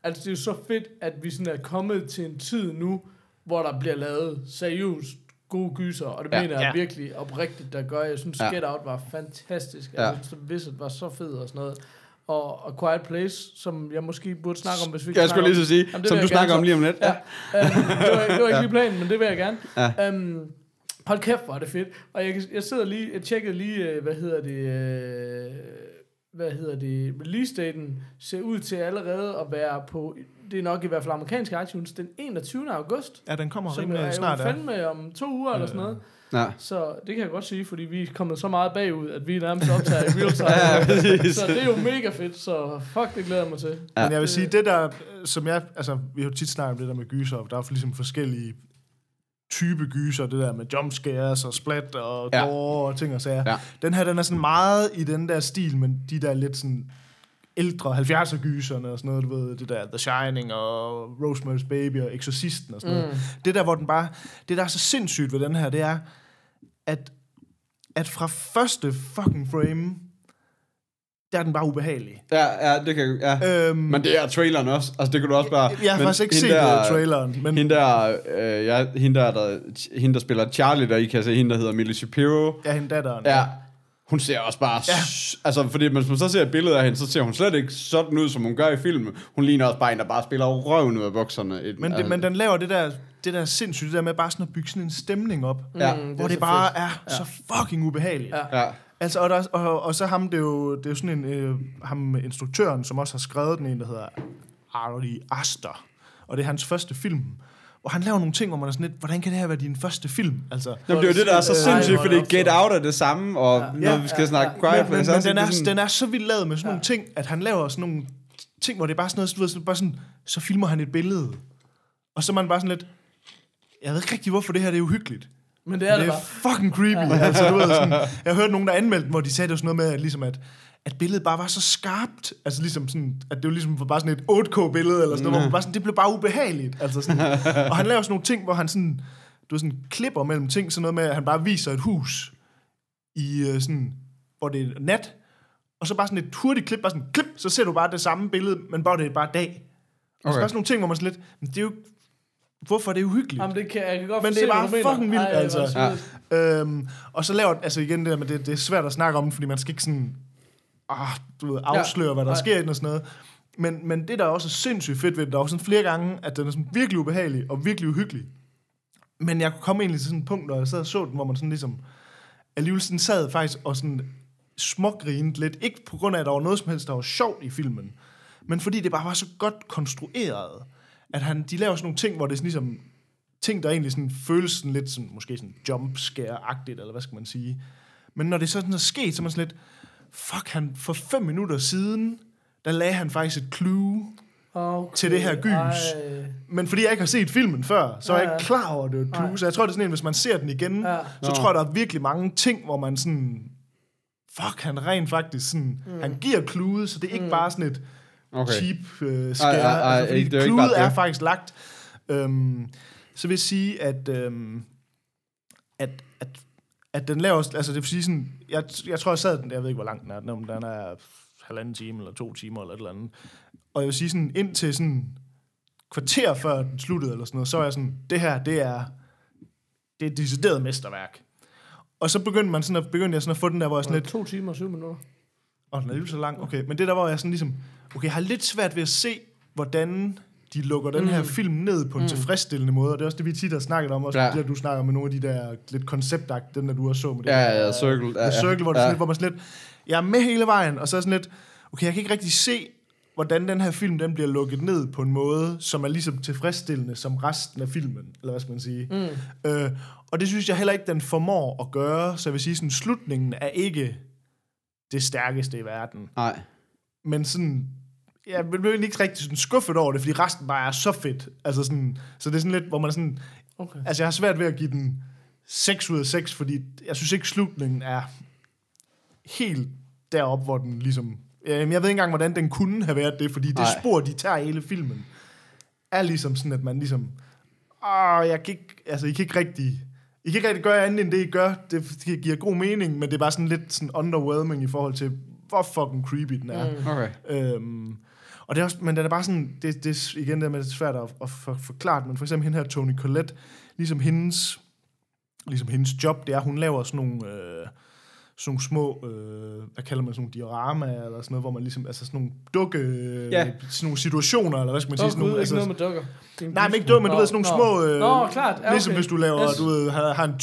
altså det er jo så fedt, at vi sådan er kommet til en tid nu, hvor der bliver lavet seriøst gode gyser, og det Ja. ja. mener jeg Ja. virkelig oprigtigt, der gør. Jeg synes, Ja. Get Out var fantastisk. Ja. Jeg synes, Visit var så fed og sådan noget. Og, og Quiet Place, som jeg måske burde snakke om, hvis vi Jeg skulle lige så sige, Jamen, som du snakker gerne om lige om lidt. Ja. Um, det, var, det var ikke [laughs] Ja. lige planen, men det vil jeg gerne. Ja. Um, hold kæft, hvor er det fedt. Og jeg, kan- jeg sidder lige, jeg tjekkede lige, øh, hvad hedder det, øh, hvad hedder det, release daten ser ud til allerede at være på, det er nok i hvert fald amerikanske iTunes, den 21. august. Ja, den kommer Som er rimelig jo snart, ja. fandme om to uger eller sådan noget. Ja. Så det kan jeg godt sige, fordi vi er kommet så meget bagud, at vi nærmest optager i real time. [laughs] Ja, så det er jo mega fedt, så fuck, det glæder jeg mig til. Ja. Men jeg vil sige, det der, øh, som jeg, altså, vi har jo tit snakket om det der med gyser, og der er ligesom forskellige type gyser, det der med jumpscares og splat og Ja. gore og ting og sager. Ja. Den her, den er sådan meget i den der stil, men de der lidt sådan ældre 70'er gyserne og sådan noget, du ved, det der The Shining og Rosemary's Baby og Exorcisten og sådan noget. Mm. Det der, hvor den bare, det der er så sindssygt ved den her, det er, at, at fra første fucking frame, der er den bare ubehagelig. Ja, ja, det kan ja. Øhm, Men det er traileren også. Altså, det kunne du også bare... jeg har men faktisk ikke set der- der, traileren, men Hende der, øh, ja, hende der, der, hende der spiller Charlie, der I kan se, hende der hedder Millie Shapiro. ja, hende datteren. Ja, hun ser også bare... Ja. Ja. Altså, fordi hvis man så ser et billede af hende, så ser hun slet ikke sådan ud, som hun gør i filmen. Hun ligner også bare en, der bare spiller røven ud af bukserne. Et, Men, det, men den laver det der, det der sindssygt, det der med bare sådan at bygge sådan en stemning op, Ja. Mm, hvor er det så bare fedt. er så fucking ubehageligt. Ja. Ja. Altså, og, der, og, og så ham, det er jo, det er jo sådan en, øh, ham instruktøren, som også har skrevet den, en, der hedder Ari Aster. Og det er hans første film. Og han laver nogle ting, hvor man er sådan lidt, hvordan kan det her være din første film? Altså, Jamen, det er jo det, der er så sindssygt, fordi Get Out er det samme, og Ja. når Ja, vi skal ja, snakke ja. Quiet men, men, men den, er, sådan- den er så vildt lavet med sådan nogle ting, at han laver sådan nogle ting, hvor det er bare sådan noget, du ved, sådan, bare sådan, så filmer han et billede. Og så er man bare sådan lidt, jeg ved ikke rigtig, hvorfor det her det er uhyggeligt. Men det er det, det er bare. fucking creepy. Ja. Altså, du ved, sådan, jeg har hørt nogen, der anmeldte hvor de sagde, det var sådan noget med, at, ligesom at, at billedet bare var så skarpt. Altså ligesom sådan, at det var ligesom bare sådan et 8K-billede, eller sådan noget, hvor man bare sådan, det blev bare ubehageligt. Altså sådan, [laughs] og han laver sådan nogle ting, hvor han sådan, du ved, sådan klipper mellem ting, sådan noget med, at han bare viser et hus, i øh, sådan, hvor det er nat, og så bare sådan et hurtigt klip, bare sådan klip, så ser du bare det samme billede, men bare det er bare dag. Og så Okay. bare sådan nogle ting, hvor man sådan lidt, men det er jo, hvorfor er det uhyggeligt? Jamen, det kan, jeg kan godt Men det er bare fucking vildt, Ej, altså. er det Ja. Øhm, og så laver, altså igen det der med, det, det er svært at snakke om, fordi man skal ikke sådan, ah, du ved, afsløre, ja. hvad der Nej. sker i den og sådan noget. Men, men det, der er også sindssygt fedt ved den, der er også sådan flere gange, at den er sådan virkelig ubehagelig og virkelig uhyggelig. Men jeg kunne komme egentlig til sådan et punkt, når jeg sad og så den, hvor man sådan ligesom, alligevel sådan sad faktisk og sådan smågrinede lidt. Ikke på grund af, at der var noget som helst, der var sjovt i filmen, men fordi det bare var så godt konstrueret, at han, de laver sådan nogle ting, hvor det er sådan ligesom, ting, der egentlig sådan føles sådan lidt sådan, måske sådan jumpscare-agtigt, eller hvad skal man sige. Men når det så sådan er sket, så er man sådan lidt, fuck, han for fem minutter siden, der lagde han faktisk et clue, Okay. til det her gys. Ej. men fordi jeg ikke har set filmen før, så er jeg Ja, ikke klar over, at det er et clue. Nej. Så jeg tror, det er sådan en, hvis man ser den igen, Ja. så Nå. tror jeg, der er virkelig mange ting, hvor man sådan, fuck, han rent faktisk sådan, mm. han giver clueet, så det er ikke bare sådan et Okay. cheap uh, scare. Ej, ej, ej, altså, fordi det er er faktisk lagt. Øhm, så vil jeg sige, at, øhm, at, at, at den laver, altså det vil sige sådan, jeg, jeg tror, jeg sad den, jeg ved ikke, hvor lang den er, om den er halvanden time, eller to timer, eller et eller andet. Og jeg vil sige sådan, indtil sådan kvarter før den sluttede, eller sådan noget, så var jeg sådan, det her, det er, det er et decideret mesterværk. Og så begyndte, man sådan at, begyndte jeg sådan at få den der, hvor jeg sådan lidt, To timer og syv minutter. og den er alligevel så lang. Okay, men det der, hvor jeg sådan ligesom... Okay, jeg har lidt svært ved at se, hvordan de lukker den her film ned på en mm. tilfredsstillende måde. Og det er også det, vi tit har snakket om. Også Ja. det, du snakker med nogle af de der lidt konceptagt, den der du også så med det Ja, ja, Circle. Ja, Ja, circle, hvor, Ja. lidt, hvor man sådan lidt... Jeg er med hele vejen, og så er sådan lidt... Okay, jeg kan ikke rigtig se, hvordan den her film den bliver lukket ned på en måde, som er ligesom tilfredsstillende som resten af filmen, eller hvad skal man sige. Mm. Øh, og det synes jeg heller ikke, den formår at gøre, så jeg vil sige, sådan, slutningen er ikke det stærkeste i verden. Nej. Men sådan, jeg blev egentlig ikke rigtig sådan skuffet over det, fordi resten bare er så fedt. Altså sådan, så det er sådan lidt, hvor man er sådan, Okay. altså jeg har svært ved at give den 6 ud af 6, fordi jeg synes ikke, slutningen er helt derop, hvor den ligesom, jamen, jeg ved ikke engang, hvordan den kunne have været det, fordi det spor, de tager i hele filmen, er ligesom sådan, at man ligesom, åh, jeg kan ikke, altså I kan ikke rigtig, I kan ikke rigtig gøre andet end det, I gør. Det, det giver god mening, men det er bare sådan lidt sådan underwhelming i forhold til, hvor fucking creepy den er. Mm. Okay. Øhm, og det er også, men den er bare sådan, det, det igen det med, det er svært at, at for, forklare, men for eksempel hende her, Tony Collette, ligesom hendes, ligesom hendes job, det er, hun laver sådan nogle, øh, sådan nogle små, øh, hvad kalder man sådan nogle dioramaer, eller sådan noget, hvor man ligesom, altså sådan nogle dukke, Ja. ja. sådan nogle situationer, eller hvad skal man sige, sådan nogle, ikke noget altså, med dukker. Er Nej, men ikke dumme, men du ved, sådan nogle nå. små... Øh, Nå, klart. Ja, okay. Ligesom hvis du laver, Yes. du ved, har, har en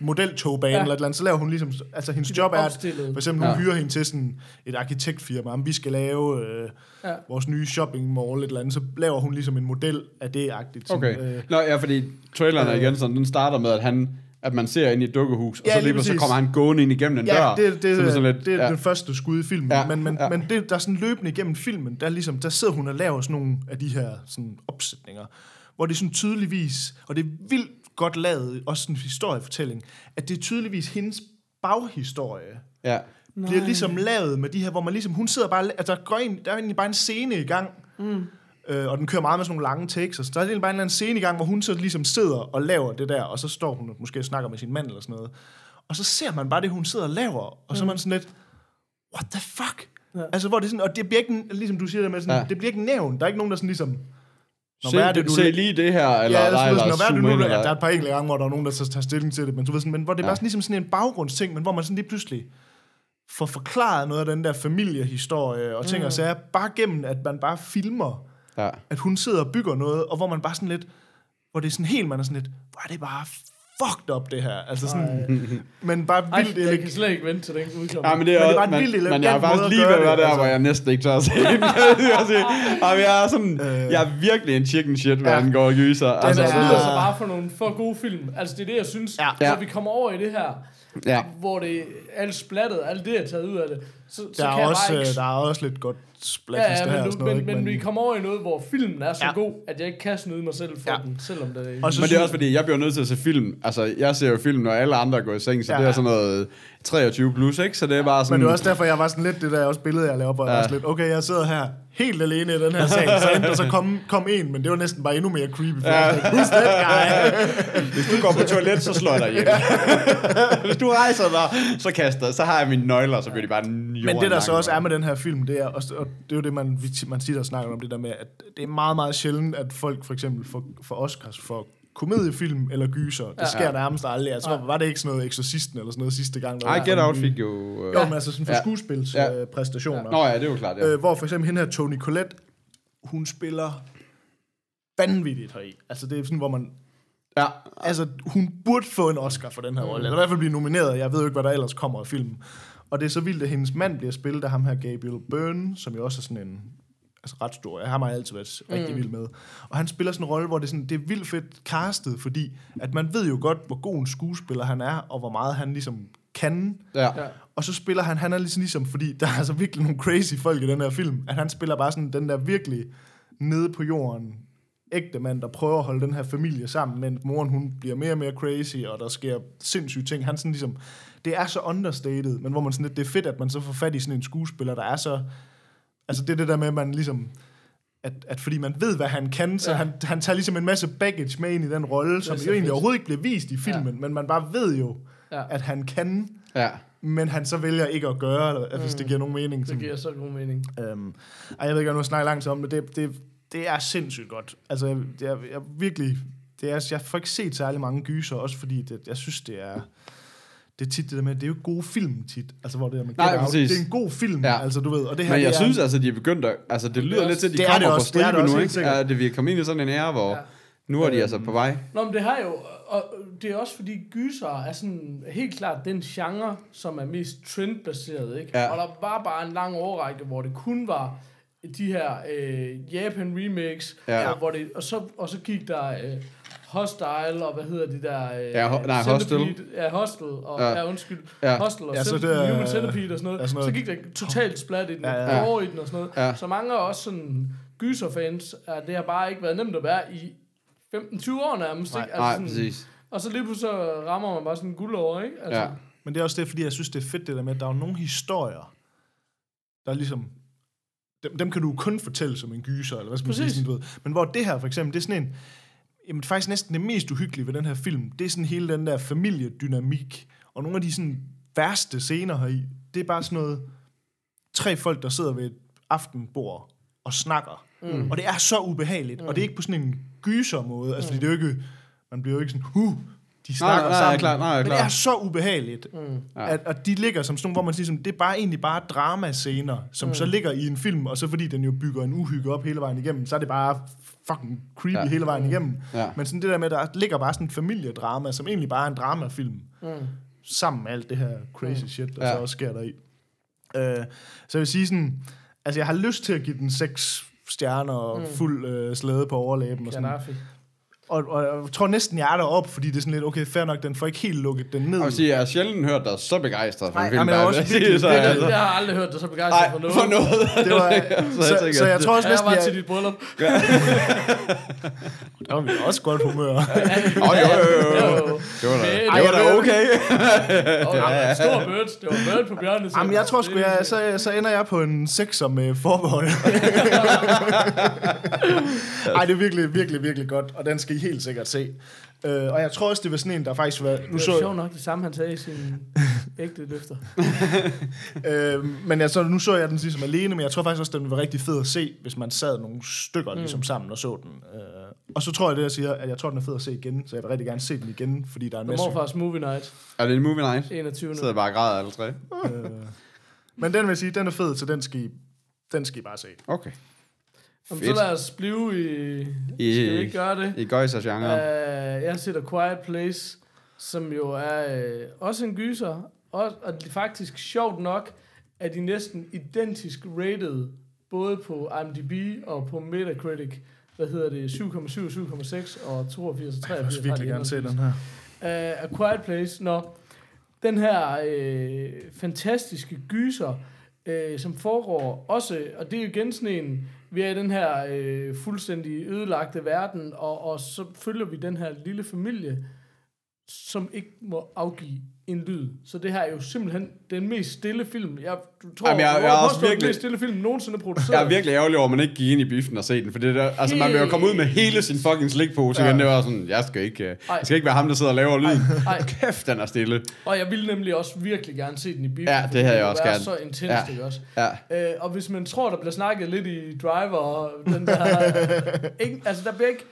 modeltogbane Ja. eller et eller andet, så laver hun ligesom, altså hendes job er, at for eksempel hun Ja. hyrer hende til sådan et arkitektfirma, om vi skal lave øh, Ja. vores nye shopping mall, et eller andet, så laver hun ligesom en model af det-agtigt. Okay. Øh, Nå, ja, fordi traileren er øh, igen sådan, den starter med, at han at man ser ind i et dukkehus, og Ja, så lige lige pludselig så kommer han gående ind igennem en Ja, dør. det, det, så det, sådan det, lidt, det er ja. den første skud i filmen. Ja, men, men, ja. men det, der er sådan løbende igennem filmen, der, er ligesom, der sidder hun og laver sådan nogle af de her sådan opsætninger, hvor det er sådan tydeligvis, og det er vildt godt lavet, også sådan en historiefortælling, at det er tydeligvis hendes baghistorie, ja. bliver ligesom lavet med de her, hvor man ligesom, hun sidder bare, altså der, går en, der er egentlig bare en scene i gang, mm. Øh, og den kører meget med sådan nogle lange takes, og så der er bare en eller anden scene i gang, hvor hun så ligesom sidder og laver det der, og så står hun og måske snakker med sin mand eller sådan noget, og så ser man bare det, hun sidder og laver, og så er man sådan lidt, what the fuck? Ja. Altså, hvor det er sådan, og det bliver ikke, ligesom du siger det med sådan, Ja. det bliver ikke nævnt, der er ikke nogen, der sådan ligesom, Nå, Se, hvad er det, du se lige det her, eller, ja, altså, nej, eller, eller er det nu, eller, ja, der er et par enkelte gange, hvor der er nogen, der så tager stilling til det, men du ved sådan, men hvor det er Ja. bare sådan, ligesom sådan en baggrundsting, men hvor man sådan lige pludselig får forklaret noget af den der familiehistorie og ting mm. og sager, bare gennem, at man bare filmer, ja. at hun sidder og bygger noget, og hvor man bare sådan lidt, hvor det er sådan helt, man er sådan lidt, hvor er det bare fucked up, det her. Altså sådan, [laughs] men bare Ej, vildt jeg elegant. kan slet ikke vente til den udkommer. Ja, men det er, Men det er også- bare en men, vildt elegant men jeg er faktisk lige ved at være det, der, altså. hvor jeg næsten ikke tør at se [laughs] den. kan jeg jeg er sådan, Øh. jeg er virkelig en chicken shit, hvad Ja. den går gyser. Den Altså, Altså, er- det det, lyder så bare for nogle for gode film. Altså, det er det, jeg synes. Ja. Så Ja. vi kommer over i det her, ja. hvor det alt splattet, alt det er taget ud af det. Så, så Der kan er, jeg også, bare ikke... øh, der er også lidt godt splat Ja, ja, ja, her men, og du, sådan noget, men, ikke? men vi kommer over i noget, hvor filmen er så Ja. god, at jeg ikke kan snyde mig selv for Ja. den, selvom det er... Og så Men det er også fordi, jeg bliver nødt til at se film. Altså, jeg ser jo film, når alle andre går i seng, så Ja. det er sådan noget 23 plus, ikke? Så det er bare sådan... Men det er også derfor, jeg var sådan lidt, det der også billede, jeg lavede op, og jeg Ja. var sådan lidt, okay, jeg sidder her helt alene i den her sal, så endte der så kom, kom en, men det var næsten bare endnu mere creepy, for Ja. jeg who's that guy? [laughs] Hvis du går på toilet, så slår jeg dig ihjel. Hvis du rejser dig, så kaster så har jeg mine nøgler, så bliver de bare jorden Men det, der så også er med den her film, det er, og det er jo det, man, man siger, der snakker om det der med, at det er meget, meget sjældent, at folk for eksempel får, får Oscars for komediefilm eller gyser. Det Ja. sker nærmest aldrig. Jeg tror, Nej. var det ikke sådan noget Exorcisten eller sådan noget sidste gang? der Ej, var Get Out fik jo... Øh... Jo, men altså sådan for Ja. ja. skuespilspræstationer. Nå ja, det er jo klart, ja. Øh, hvor for eksempel hende her, Tony Collette, hun spiller vanvittigt heri. Altså det er sådan, hvor man... ja. Altså, hun burde få en Oscar for den her rolle, eller i hvert fald blive nomineret. Jeg ved jo ikke, hvad der ellers kommer af filmen. Og det er så vildt, at hendes mand bliver spillet af ham her, Gabriel Byrne, som jo også er sådan en altså ret stor. Jeg har mig altid været rigtig vild med. Og han spiller sådan en rolle, hvor det er, sådan, det er vildt fedt castet, fordi at man ved jo godt, hvor god en skuespiller han er, og hvor meget han ligesom kan. Ja. Ja. Og så spiller han, han er ligesom, ligesom, fordi der er altså virkelig nogle crazy folk i den her film, at han spiller bare sådan den der virkelig nede på jorden, ægte mand, der prøver at holde den her familie sammen, men moren hun bliver mere og mere crazy, og der sker sindssyge ting. Han sådan ligesom, det er så understated, men hvor man sådan lidt, det er fedt, at man så får fat i sådan en skuespiller, der er så, altså det er det der med, at man ligesom, at, at fordi man ved, hvad han kan, så Ja. han, han tager ligesom en masse baggage med ind i den rolle, som jo egentlig fedt. overhovedet ikke bliver vist i filmen, ja. men man bare ved jo, Ja. at han kan, Ja. men han så vælger ikke at gøre, eller, mm. hvis det giver nogen mening. Det Sådan. giver så god mening. Øhm, ej, jeg ved ikke, om jeg nu snakker lang tid om det. Det, det, det er sindssygt godt. Altså, jeg, jeg, jeg virkelig... Det er, jeg får ikke set særlig mange gyser, også fordi det, jeg synes, det er... Det er tit det der med, det er jo gode film tit. Altså, hvor det er, man Nej, Out. Det er en god film, Ja. altså, du ved. Og det her, Men jeg det er, synes altså, de er begyndt at... Altså, det lyder er lidt til, at de det er kommer det på også, det det stribe også, nu, helt ikke? Ja, det, vi er kommet ind i sådan en ære, hvor Ja. nu er de altså på vej. Nå, men det har jo, og det er også fordi gyser er sådan helt klart den genre, som er mest trendbaseret, ikke? Ja. Og der var bare en lang overrække, hvor det kun var de her øh, Japan remakes, Ja. og, hvor det, og, så, og så gik der øh, Hostile, og hvad hedder de der? Øh, Ja, ho- nej, Hostel. Ja, Hostel, og, Ja. ja. undskyld, Ja. Hostel og Ja, så det Human Centipede og sådan noget. ja, sådan Så noget- gik der totalt splat i den, Ja, ja, over i den og sådan noget. Ja. Så mange af os sådan gyserfans, at det har bare ikke været nemt at være i 15-20 år nærmest, Nej. ikke? Nej, sådan, præcis. og så lige pludselig så rammer man bare sådan guld over, ikke? Altså, Ja. Men det er også det, fordi jeg synes, det er fedt det der med, at der er jo nogle historier, der er ligesom... Dem, dem kan du kun fortælle som en gyser, eller hvad skal man sige, sådan, du ved. Men hvor det her for eksempel, det er sådan en... Jamen faktisk næsten det mest uhyggelige ved den her film, det er sådan hele den der familiedynamik, og nogle af de sådan værste scener heri, det er bare sådan noget... Tre folk, der sidder ved et aftenbord og snakker. Mm. Og det er så ubehageligt, mm. og det er ikke på sådan en gyser måde, altså fordi det er jo ikke... Man bliver jo ikke sådan, huh, de snakker nej, sammen. klar, nej, men det klar. er så ubehageligt, mm. At, at de ligger som sådan nogle, hvor man siger, det er bare egentlig bare dramascener, som mm. så ligger i en film, og så fordi den jo bygger en uhygge op hele vejen igennem, så er det bare fucking creepy Ja. hele vejen igennem. Ja. Men sådan det der med, der ligger bare sådan en familiedrama, som egentlig bare er en dramafilm, mm. sammen med alt det her crazy shit, der Ja. så også sker der i. Øh, så jeg vil sige sådan, altså jeg har lyst til at give den seks stjerner og fuld øh, slæde på overlæben og sådan. Gaddafi. Og, og, jeg tror næsten, jeg er deroppe, fordi det er sådan lidt, okay, fair nok, den får ikke helt lukket den ned. Jeg vil sige, jeg har sjældent hørt dig så begejstret for en Nej, film. jeg bare. også Jeg sige, virkelig- så, virkelig- altså, Jeg har aldrig hørt dig så begejstret Nej, for noget. for noget. det var, [laughs] Så så, jeg så, tænker, så jeg det- tror også Ja, jeg næsten, var til dit bryllup. [laughs] der var vi også godt humør. Åh, jo, jo, jo, jo. Det var da, Men- det var da Ej, okay. Og ja, stor bird. Det var bird på bjørnet. Jamen, jeg tror sgu, jeg, så, så ender jeg på en 6'er med forbehold. [laughs] Ej, det er virkelig, virkelig, virkelig godt, og den skal I helt sikkert se. Uh, og jeg tror også, det var sådan en, der faktisk var... Nu Det var så, sjovt nok det samme, han sagde i sin [laughs] ægte løfter. [laughs] øh, men jeg, så, nu så jeg den ligesom alene, men jeg tror faktisk også, den var rigtig fed at se, hvis man sad nogle stykker Mm. ligesom sammen og så den. Uh, og så tror jeg det, jeg siger, at jeg tror, den er fed at se igen, så jeg vil rigtig gerne se den igen, fordi der er en masse... Morfars Movie Night, Er det en movie night? 21. Så sidder jeg bare og græder alle tre. Øh, men den vil jeg sige, den er fed, så den skal I, den skal I bare se. Okay. Om så lad os blive i... I- Skal vi ikke gøre det? I Gøjsers genre. Uh, jeg har set A Quiet Place, som jo er uh, også en gyser, og, og det er faktisk sjovt nok, at de næsten identisk rated, både på IMDb og på Metacritic, hvad hedder det, 7,7, 7,6 og 82 og 83. Jeg vil virkelig gerne se den her. uh, A Quiet Place, når den her øh, fantastiske gyser, øh, som foregår også, og det er jo igen sådan en, vi er i den her øh, fuldstændig ødelagte verden, og, og så følger vi den her lille familie, som ikke må afgive en lyd. Så det her er jo simpelthen den mest stille film. Jeg du tror, Jamen, jeg- jeg, jeg er også påstår, den virkelig- mest stille film nogensinde produceret. Jeg er virkelig ærgerlig over, at man ikke gik ind i biffen og se den, for det der, altså man vil jo komme ud med hele sin fucking slikpose igen, det var sådan, jeg skal ikke, øh, jeg skal ikke være ham, der sidder og laver lyden. Ej. [laughs] Kæft, den er stille. Og jeg ville nemlig også virkelig gerne se den i biffen. Ja, det havde jeg også gerne. så intens, Ja. ikke også? Ja. Øh, og hvis man tror, der bliver snakket lidt i driver, og den der... [laughs] ikke, altså, der bliver ikke...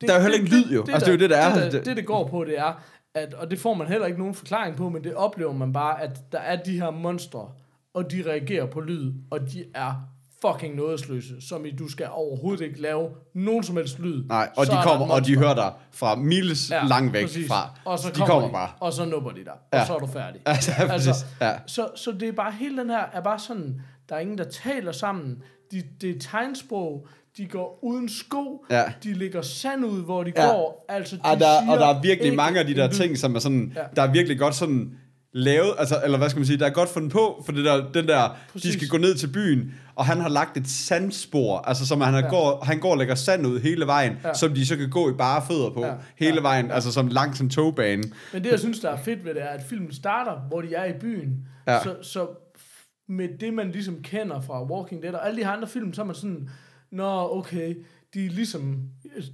Det, Der er jo heller ikke lyd, jo. Altså, det er jo det, der er. Det, det, det går på, det er, at, og det får man heller ikke nogen forklaring på, men det oplever man bare, at der er de her monstre, og de reagerer på lyd, og de er fucking nådesløse, som i, du skal overhovedet ikke lave nogen som helst lyd. Nej, og Så de er kommer, og de hører dig fra miles ja, lang væk præcis. fra. Og så de kommer, kommer de, bare. Og så nupper de dig, Ja. og så er du færdig. [laughs] Altså, præcis. Ja. Så, så det er bare, hele den her er bare sådan, der er ingen, der taler sammen. de, det er tegnsprog, de går uden sko, Ja. de ligger sand ud, hvor de Ja. går. Altså, de Og der, og der er virkelig mange af de der ting, som er sådan, Ja. der er virkelig godt sådan lavet, altså, eller hvad skal man sige, der er godt fundet på, for det der, den der, Præcis. de skal gå ned til byen, og han har lagt et sandspor, altså som han, Ja. går, han går og lægger sand ud hele vejen, Ja. som de så kan gå i bare fødder på, Ja. hele Ja. vejen, altså som langs en togbane. Men det, jeg synes, der er fedt ved det, er, at filmen starter, hvor de er i byen. Ja. Så, så med det, man ligesom kender fra Walking Dead, og alle de andre film, så er man sådan, nå, okay, de er ligesom,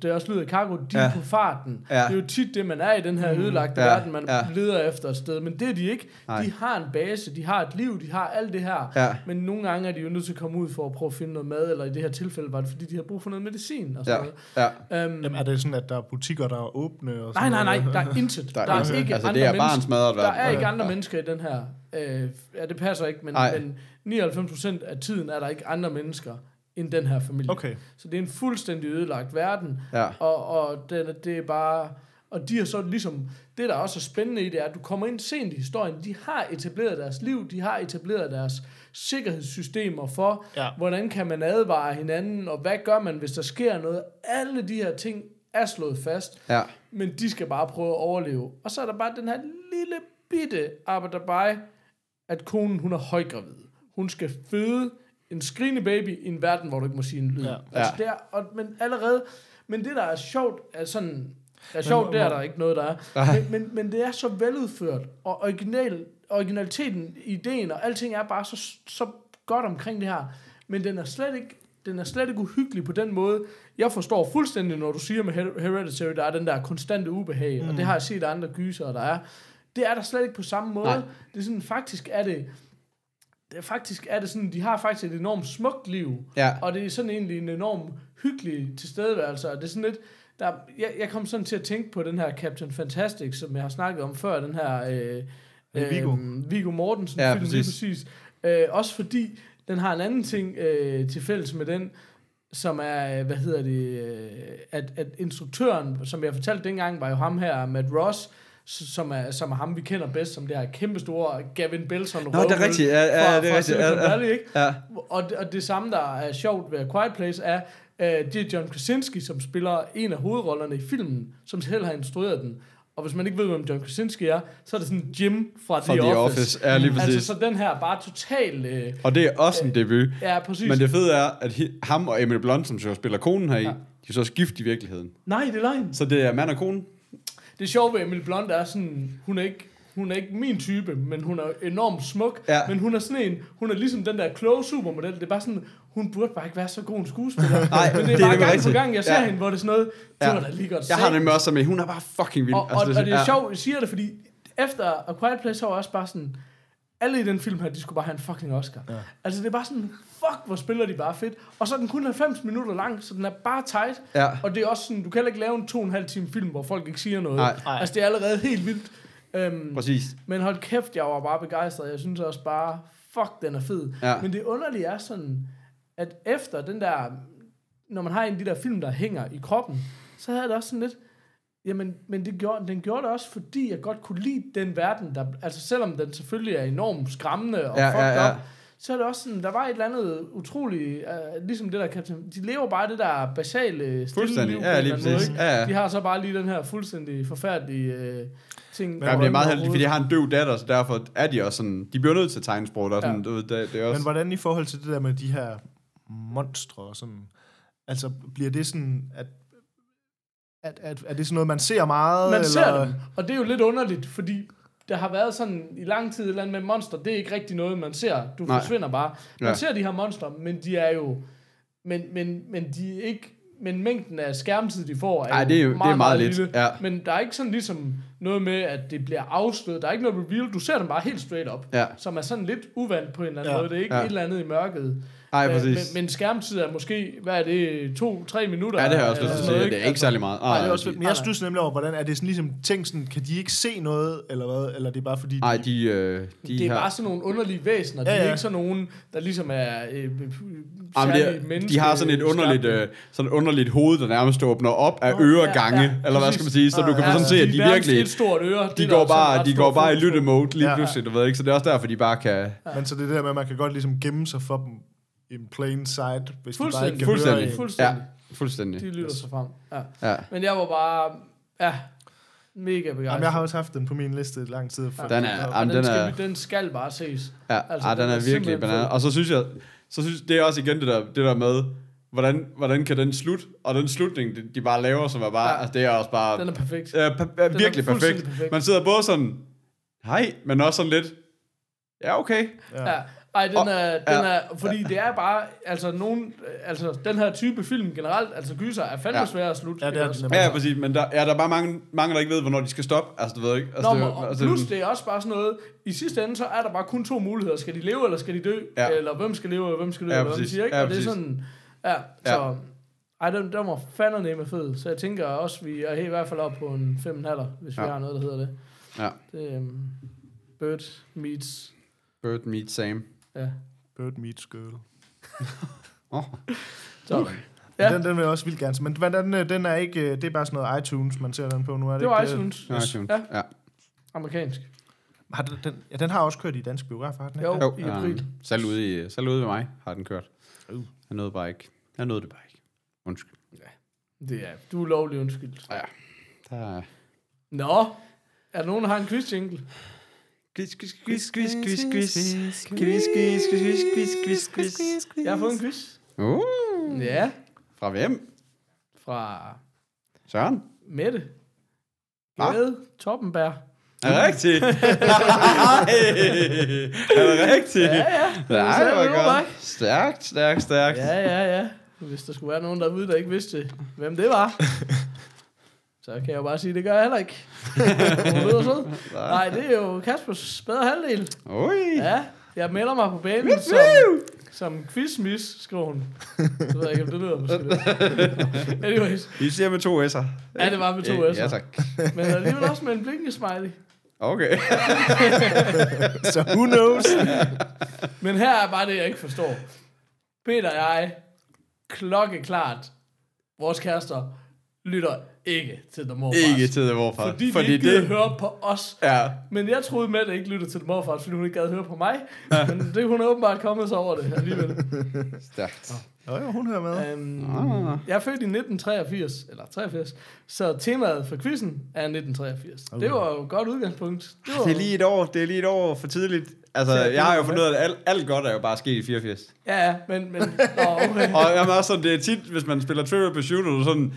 det er også lyder af cargo, de ja. Ja. er på farten. Ja. Det er jo tit det, man er i den her ødelagte Ja. verden, man Ja. leder efter et sted. Men det er de ikke. Nej. De har en base, de har et liv, de har alt det her. Ja. Men nogle gange er de jo nødt til at komme ud for at prøve at finde noget mad, eller i det her tilfælde var det, fordi de har brug for noget medicin og sådan Ja, noget. ja. Um, Jamen, er det sådan, at der er butikker, der er åbne? Og Nej, sådan nej, nej, noget? der er intet. Der [laughs] Der, er er, intet. ikke Altså, andre det er mennesker. Der er ikke Ja. andre mennesker i den her. Øh, ja, det passer ikke, men, Nej. men 99% af tiden er der ikke andre mennesker end den her familie. Okay. Så det er en fuldstændig ødelagt verden, Ja. og, og den, det er bare... Og de har så ligesom... Det, der også er spændende i det, er, at du kommer ind sent i historien. De har etableret deres liv, de har etableret deres sikkerhedssystemer for, Ja. hvordan kan man advare hinanden, og hvad gør man, hvis der sker noget. Alle de her ting er slået fast Ja. men de skal bare prøve at overleve. Og så er der bare den her lille bitte arbejderbej, at konen, hun er højgravid. Hun skal føde en skrigende baby i en verden, hvor du ikke må sige en lyd. Ja. Altså Ja. der, og, men allerede, men det der er sjovt, er sådan, er sjovt, hvor- det er der ikke noget, der er. Nej. Men, men, men det er så veludført, og original, originaliteten, ideen og alting er bare så, så godt omkring det her. Men den er slet ikke den er slet ikke uhyggelig på den måde. Jeg forstår fuldstændig, når du siger med Her- Hereditary, der er den der konstante ubehag, mm. og det har jeg set andre gyser, der er. Det er der slet ikke på samme måde. Nej. Det er sådan, faktisk er det, det er faktisk er det sådan, de har faktisk et enormt smukt liv, Ja. og det er sådan egentlig en enorm hyggelig tilstedeværelse, og det er sådan lidt, der, jeg, jeg kom sådan til at tænke på den her Captain Fantastic, som jeg har snakket om før, den her øh, Øh, Viggo. Viggo Mortensen Ja, film, lige præcis. præcis. Øh, også fordi den har en anden ting øh, til fælles med den, som er, hvad hedder det, øh, at, at instruktøren, som jeg fortalte dengang, var jo ham her, Matt Ross, som er, som er ham, vi kender bedst, som det her kæmpe store Gavin Belson Nå, det er rigtigt. Ja, ja, fra, det er fra rigtigt. Ja, ja. Valley, ikke? Ja. Og, det, og det samme, der er sjovt ved Quiet Place, er, øh, det er John Krasinski, som spiller en af hovedrollerne i filmen, som selv har instrueret den. Og hvis man ikke ved, hvem John Krasinski er, så er det sådan Jim fra, Fra The, The Office. Office. Ja, lige præcis. Altså, så den her bare total... Øh, Og det er også en debut. ja, præcis. Men det fede er, at ham og Emily Blunt, som så spiller konen her i, Ja. de er så også gift i virkeligheden. Nej, det er løgn. Så det er mand og kone. Det sjove ved Emily Blunt er sådan, hun er ikke hun er ikke min type, men hun er enormt smuk. Ja. Men hun er sådan en, hun er ligesom den der kloge supermodel. Det er bare sådan, hun burde bare ikke være så god en skuespiller. [laughs] Nej, men det er det er bare nemlig gang rigtigt. på gang, jeg ser Ja. hende, hvor det er sådan noget, det Ja. var da lige godt Jeg har det med også med, hun er bare fucking vild. Og, og, Altså, og det er ja. sjovt, jeg siger det, fordi efter A Quiet Place, så var jeg også bare sådan, alle i den film her, de skulle bare have en fucking Oscar. Ja. Altså det er bare sådan, fuck, hvor spiller de bare fedt. Og så er den kun 90 minutter lang, så den er bare tight. Ja. Og det er også sådan, du kan heller ikke lave en to og en halv time film, hvor folk ikke siger noget. Nej. Nej. Altså det er allerede helt vildt. Øhm, Præcis. men hold kæft, jeg var bare begejstret. Jeg synes også bare, fuck, den er fed. Ja. Men det underlige er sådan, at efter den der, når man har en af de der film, der hænger i kroppen, så havde jeg det også sådan lidt, jamen, men det gjorde, den gjorde det også, fordi jeg godt kunne lide den verden, der, altså selvom den selvfølgelig er enormt skræmmende og Ja, fucked ja, ja. up, så er det også sådan, der var et eller andet utroligt, uh, ligesom det der Captain, de lever bare det der basale, stille Fuldstændig. liv Ja, lige måde, præcis. ikke? Ja, ja. De har så bare lige den her fuldstændig forfærdelige uh, ting. Men det er meget heldigt, fordi jeg har en døv datter, så derfor er de også sådan, de bliver nødt til tegnsprog, der er sådan, Ja. du ved, det, det er også... Men hvordan i forhold til det der med de her monstre og sådan, altså bliver det sådan, at, at, at er det sådan noget, man ser meget? Man ser eller? dem, og det er jo lidt underligt, fordi der har været sådan i lang tid et eller andet med monster, det er ikke rigtig noget, man ser. Du Nej. forsvinder bare. Man Ja. ser de her monster, men de er jo... Men, men, men de er ikke... Men mængden af skærmtid, de får, er, Ej, det er jo- det er meget lidt, lille. ja. Men der er ikke sådan ligesom noget med, at det bliver afsløret. Der er ikke noget reveal. Du ser dem bare helt straight up. Ja. Som er sådan lidt uvandt på en eller anden Ja. måde. Det er ikke Ja. et eller andet i mørket. Ej, Øh, præcis. Men, men skærmtid er måske, hvad er det, to-tre minutter? Ja, det har jeg også lyst til at sige. Det er ikke særlig meget. Nej, det er også, de- men jeg synes nemlig over, hvordan er det sådan ligesom ting sådan, kan de ikke se noget, eller hvad? Eller det er bare fordi, Ej, de, øh, de det er har... bare sådan nogle underlige væsener. De Ja, er ja. ikke sådan nogen, der ligesom er øh, øh, Jamen, særlig det, menneske- de har sådan et underligt, øh, sådan et underligt hoved, der nærmest åbner op af Nå, øregange, ja, ja, eller hvad skal man sige, så du kan Ja, sådan se, at de er nærmest virkelig, Et stort øre. Det de er går bare, de går bare i lyttemode lige Ja. pludselig, du ved ikke, så det er også derfor, de bare kan... men så det der med, at man kan godt ligesom gemme sig for dem, in plain sight, hvis du bare Fuldstændig. ikke kan Fuldstændig. høre en. Fuldstændig. Ja, fuldstændig. De lytter sig frem. Ja. Ja. Men jeg var bare, ja, mega begejstret. Jamen, jeg har også haft den på min liste i lang tid. For Den er- Og jamen, den, den skal, er- vi- den skal bare ses. Ja, Altså, altså, ah, den, den er, er virkelig fed. Og så synes jeg, så synes, det er også igen det der, det der med, hvordan, hvordan kan den slutte, og den slutning, de, de bare laver, som er bare, Ja. ja. altså det er også bare, Den er perfekt. er, pa- er er virkelig fuldstændig perfekt. perfekt. Man sidder både sådan, hej, men også sådan lidt, ja okay. Ja. Ja. Ej, den Og- er, den ja. er, fordi det er bare, altså nogen, altså den her type film generelt, altså gyser, er fandme Ja. svær at slutte. Ja, det er den? Ja, ja, præcis, men der, ja, der er bare mange, mange, der ikke ved, hvornår de skal stoppe. Altså, du ved ikke. Altså, Nå, det, og altså, plus det er også bare sådan noget, i sidste ende, så er der bare kun to muligheder. Skal de leve, eller skal de dø? Ja. Eller hvem skal leve, og hvem skal dø, Ja, eller siger, ikke? Ja, og det er sådan, ja, så... Ej, den, den var fandme med fed. Så jeg tænker også, vi er i hvert fald op på en 5,5, hvis ja. vi Ja. har noget, der hedder det. Ja. Det er um, Bird meets... Bird meet Sam. Ja. Bird meets girl. Oh. Så, Ja. Ja. Den, den vil jeg også vildt gerne se. Men hvordan, øh, den er ikke, øh, det er bare sådan noget iTunes, man ser den på nu. Er det, det var ikke, iTunes. Ja, iTunes. Ja. Ja. Amerikansk. Har den, den, ja, den har også kørt i dansk biograf, har den ikke? Jo, det? Jo, i april. um, selv ude, i, selv ude ved mig har den kørt. Uh. Jeg nåede bare ikke. Jeg nåede det bare ikke. Undskyld. Det er, du er lovlig undskyldt. Ja. Der er... Nå, er der nogen, der har en quiz jingle? Quiz, quiz, quiz, quiz, quiz, quiz. Quiz, quiz, quiz, quiz, quiz, quiz, quiz. Jeg har fået en quiz. Uh, Ja, fra hvem? fra Søren? Mette. Gade Toppenberg. Er det rigtigt? er det rigtigt? Ja, ja. Nej, det er var godt. Stærkt, stærkt, stærkt. Ja, ja, ja. Hvis der skulle være nogen derude, der ikke vidste, hvem det var, så kan jeg jo bare sige, det gør jeg heller ikke. [laughs] Hun. Nej, det er jo Kaspers bedre halvdel. Ui. Ja, jeg melder mig på banen som, som quizmis, skriver hun. Så ved jeg ikke, om det lyder måske. lidt. [laughs] Anyways, I siger med to S'er. Ja, det var med to S'er. Ja, tak. men alligevel også med en blinkende smiley. Okay. [laughs] Så who knows? Men her er bare det, jeg ikke forstår. Peter og jeg, klokkeklart, vores kærester, lytter ikke til The Morfars. Ikke til det hvorfra. Fordi, fordi de ikke det... høre på os. Ja. Men jeg troede med, at ikke lytter til The Morfars, fordi hun ikke gad høre på mig. Men det hun er åbenbart kommet sig over det alligevel. [laughs] Stærkt. Jo, jo, hun hører med. Um, Ah. jeg er født i 1983, eller 83, så temaet for quizzen er 1983. Okay. Det var jo et godt udgangspunkt. Det, var, Det er lige et år, det er lige et år for tidligt. Altså, Ja, det jeg har jo fundet ud af, at alt, alt godt er jo bare sket i 84. Ja, ja, men... men nå, okay. [laughs] Og jeg er også sådan, det er tit, hvis man spiller Trivial Pursuit, og sådan, "Ah,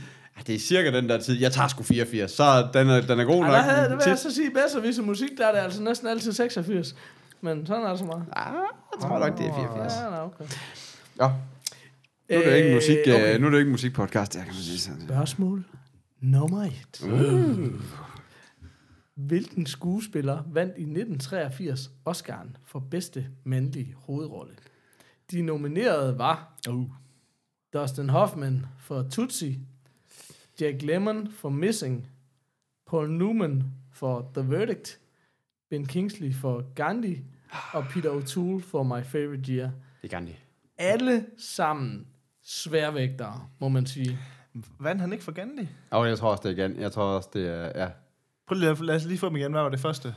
det er cirka den der tid. Jeg tager sgu 84, så den er, den er god Ej, nok. der, det vil jeg så sige, bedst at vise musik, der er det altså næsten altid 86. Men sådan er det så meget. Ah, jeg tror nok, det er 84. Ja, nå, okay. Ja. Nu er det ikke en musik, Øh, okay. okay. nu er det ikke en musikpodcast, der kan man sige sådan. Spørgsmål nummer et. Uh. Hvilken skuespiller vandt i 1983 Oscar'en for bedste mandlige hovedrolle? De nominerede var Uh. Dustin Hoffman for Tootsie, Jack Lemmon for Missing, Paul Newman for The Verdict, Ben Kingsley for Gandhi og Peter O'Toole for My Favorite Year. Det kan de. Alle sammen sværvægtere, må man sige. Vandt han ikke for Gandhi? Og jeg tror også, det er igen. Jeg tror også, det er, ja. Prøv lige, at- lad os lige få dem igen. Hvad var det første?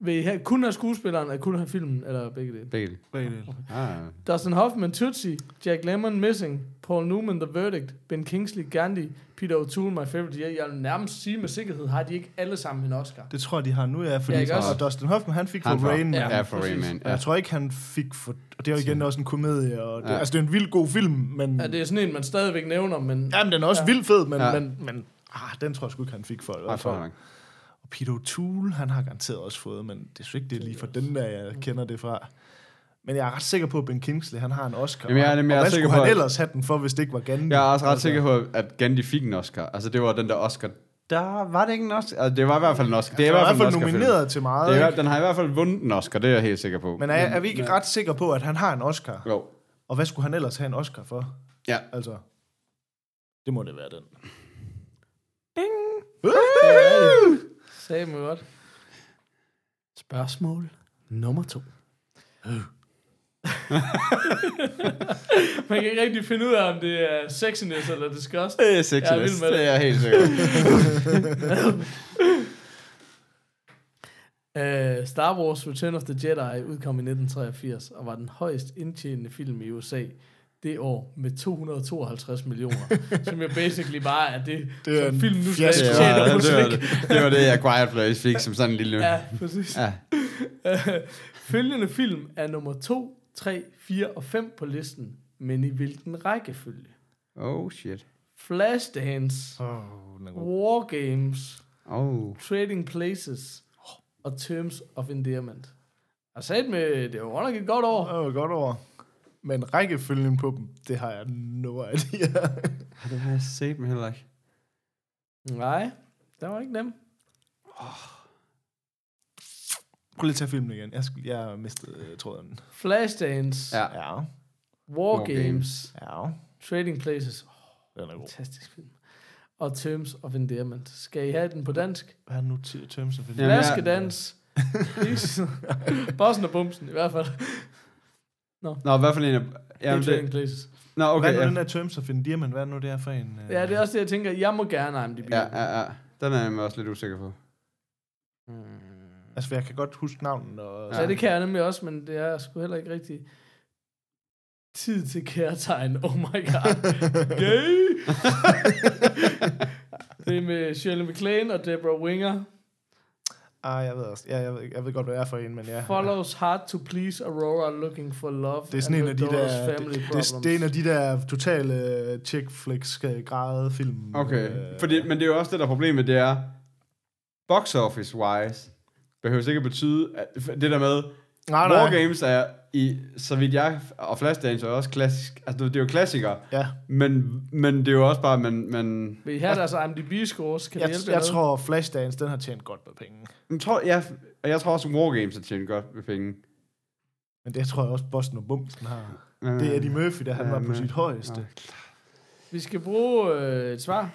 Vil I have, kun have skuespilleren, eller kun have filmen, eller begge dele? Begge dele. Begge dele. Ah. Dustin Hoffman, Tootsie, Jack Lemmon, Missing, Paul Newman, The Verdict, Ben Kingsley, Gandhi, Peter O'Toole, My Favorite Year. Jeg vil nærmest sige med sikkerhed, har de ikke alle sammen en Oscar. Det tror jeg, de har nu, ja. Fordi, Ja, også? og Dustin Hoffman, han fik Han for Rain Man. Ja, Ja, for. Rain Man. Ja. jeg tror ikke, han fik for... Og det er jo igen også en komedie. Og det, Ja. Altså, det er en vild god film, men... Ja, det er sådan en, man stadigvæk nævner, men... Jamen, den er også Ja. ja. vildt fed, men, Ja. ja. men, men ah, den tror jeg sgu ikke, han fik for. Nej, for. Og Peter O'Toole, han har garanteret også fået, men det er sgu ikke det er lige for den der, jeg kender det fra. Men jeg er ret sikker på, at Ben Kingsley, han har en Oscar. Jamen, jeg er og nemlig hvad også sikker skulle på, han at- ellers have den for, hvis det ikke var Gandhi? Jeg er også ret Altså, sikker på, at Gandhi fik en Oscar. Altså, det var den der Oscar. Der var det ikke en Oscar. Altså, det var i hvert fald en Oscar. Det er i hvert fald fald nomineret til meget, Det er, den har i hvert fald vundet en Oscar, det er jeg helt sikker på. Men er, er vi ikke ret sikre på, at han har en Oscar? Jo. Og hvad skulle han ellers have en Oscar for? Ja. Altså, det må det være den. Sagde man godt. Spørgsmål nummer to. man kan ikke rigtig finde ud af, om det er sexiness eller disgust. Det er sexiness. Jeg er det det. er jeg helt sikker. Uh, [laughs] Star Wars Return of the Jedi udkom i 1983 og var den højst indtjenende film i USA det år med 252 millioner, [laughs] som jo basically bare er det, Det er som en filmen nu fiasko. skal Det tjene var, på det, var, det, det var det, jeg Quiet Place fik som sådan en lille... Ja, præcis. Ja. [laughs] Følgende film er nummer 2, 3, 4 og 5 på listen, men i hvilken rækkefølge? Oh, shit. Flashdance, god. War Games, Oh. Trading Places og Terms of Endearment. Jeg sagde med, det var godt nok et godt år. Det var godt over. Men rækkefølgen på dem, det har jeg no idea. [laughs] Ja, det har jeg set mig heller ikke. Nej, det var ikke nemt. Prøv lige at tage filmen igen. Jeg, skal, jeg har mistet uh, tråden. Flashdance, Ja. Ja. War, War Games, Games. Ja. Trading Places. Oh, Den er god. fantastisk film. Og Terms of Endearment. Skal I have den på dansk? Hvad er nu terms of jeg- Flaskedans. [laughs] Bossen og bumsen, i hvert fald. Nå, hvad for en af... Jamen, det, Places. nå, Okay, hvad er nu Ja. den der terms of endearment? Hvad er nu det her for en? øh? Ja, det er også det, jeg tænker. Jeg må gerne IMDb. Ja, ja, ja. Den er jeg også lidt usikker på. Altså, for jeg kan godt huske navnet. Og, Ja, det kan jeg nemlig også, men det er sgu heller ikke rigtig tid til kærtegn. Oh my god. [laughs] Gay! [laughs] det er med Shirley MacLaine og Deborah Winger. Ah, jeg ved også. Ja, jeg, ved, jeg ved godt, hvad det er for en, men ja. Follows hard to please Aurora looking for love. Det er sådan en af de der... Det, det, det, er en af de der totale uh, chick flicks uh, græde film. Okay. øh, Fordi, men det er jo også det, der er problemet, det er, box office wise, behøver ikke at betyde, at det der med, nej, War nej. Games er, i, så vidt jeg, og Flashdance er også klassisk, altså det er jo klassikere, Ja, men, men det er jo også bare, man, man, Vil I have deres IMDb-scores? Kan jeg, det hjælpe jeg tror, Flashdance, den har tjent godt med penge. jeg tror, ja, og jeg tror også, War Games har tjent godt med penge. Men det tror jeg også, Boston og Bumsen har. Men, Det er Eddie Murphy, da han Ja, var på sit højeste. Ja. Vi skal bruge øh, et svar.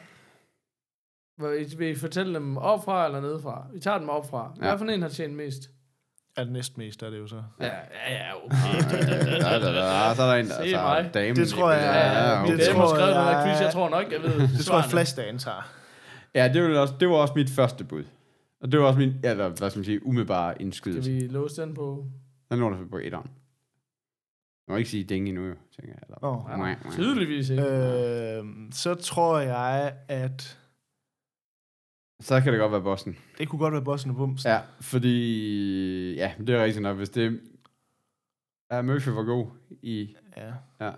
Vil I, vil I fortælle dem opfra eller nedefra? Vi tager dem opfra. Ja. Hvad for en har tjent mest? Er det næstmest, er det jo så. Ja, ja, ja okay. Ja, da, da, da, så er der en, der Se så er mig. damen Det tror jeg-. Ja, okay. dame har tror jeg- quiz. Jeg tror nok, jeg ved [laughs] Det tror jeg, svarene. Flashdance har. Ja, det var, også, det var også mit første bud. Og det var også min, ja, hvad hvad skal man sige, umiddelbare Skal indskydelse. vi låse den på? Den lå der på etteren. Jeg må ikke sige ding endnu, jo, tænker jeg. Eller. Ja, Mwah, mwah. Tydeligvis ikke. Øh, så tror jeg, at Så kan det godt være Boston. det kunne godt være Boston og Bumsen. Ja, fordi... Ja, det er rigtigt nok. Hvis det... Ja, Murphy var god i... ja. Ja.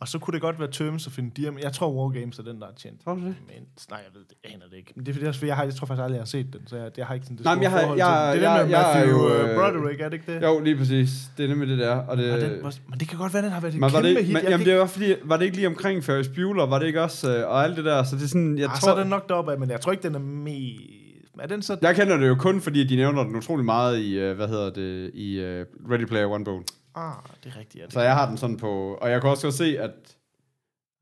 Og så kunne det godt være Terms of Endearment. Jeg tror, War Games er den, der er tjent. Tror du det? Men, nej, jeg ved det. Jeg aner det ikke. Men det er fordi, fordi jeg, har, jeg tror faktisk aldrig, jeg har set den. Så jeg, jeg har ikke sådan det Nej, store jeg har- forhold jeg- til den. Det er jeg- den med jeg Matthew jo, øh, øh, Broderick, er det ikke det? Jo, lige præcis. Det er nemlig det der. Og det, Og den, var- men det kan godt være, den har været et men var kæmpe det, hit. men, Jeg jamen, det var fordi, var det ikke lige omkring Ferris Bueller? Var det ikke også... Øh, og alt det der, så det er sådan... Jeg, ah, tror, så er den nok deroppe af, men jeg tror ikke, den er med... Er den så... jeg kender det jo kun, fordi de nævner den utrolig meget i, øh, hvad hedder det, i øh, Ready Player One-bogen. Ah, det er rigtigt. Ja, det Så jeg har den sådan på... Og jeg kan også godt se, at...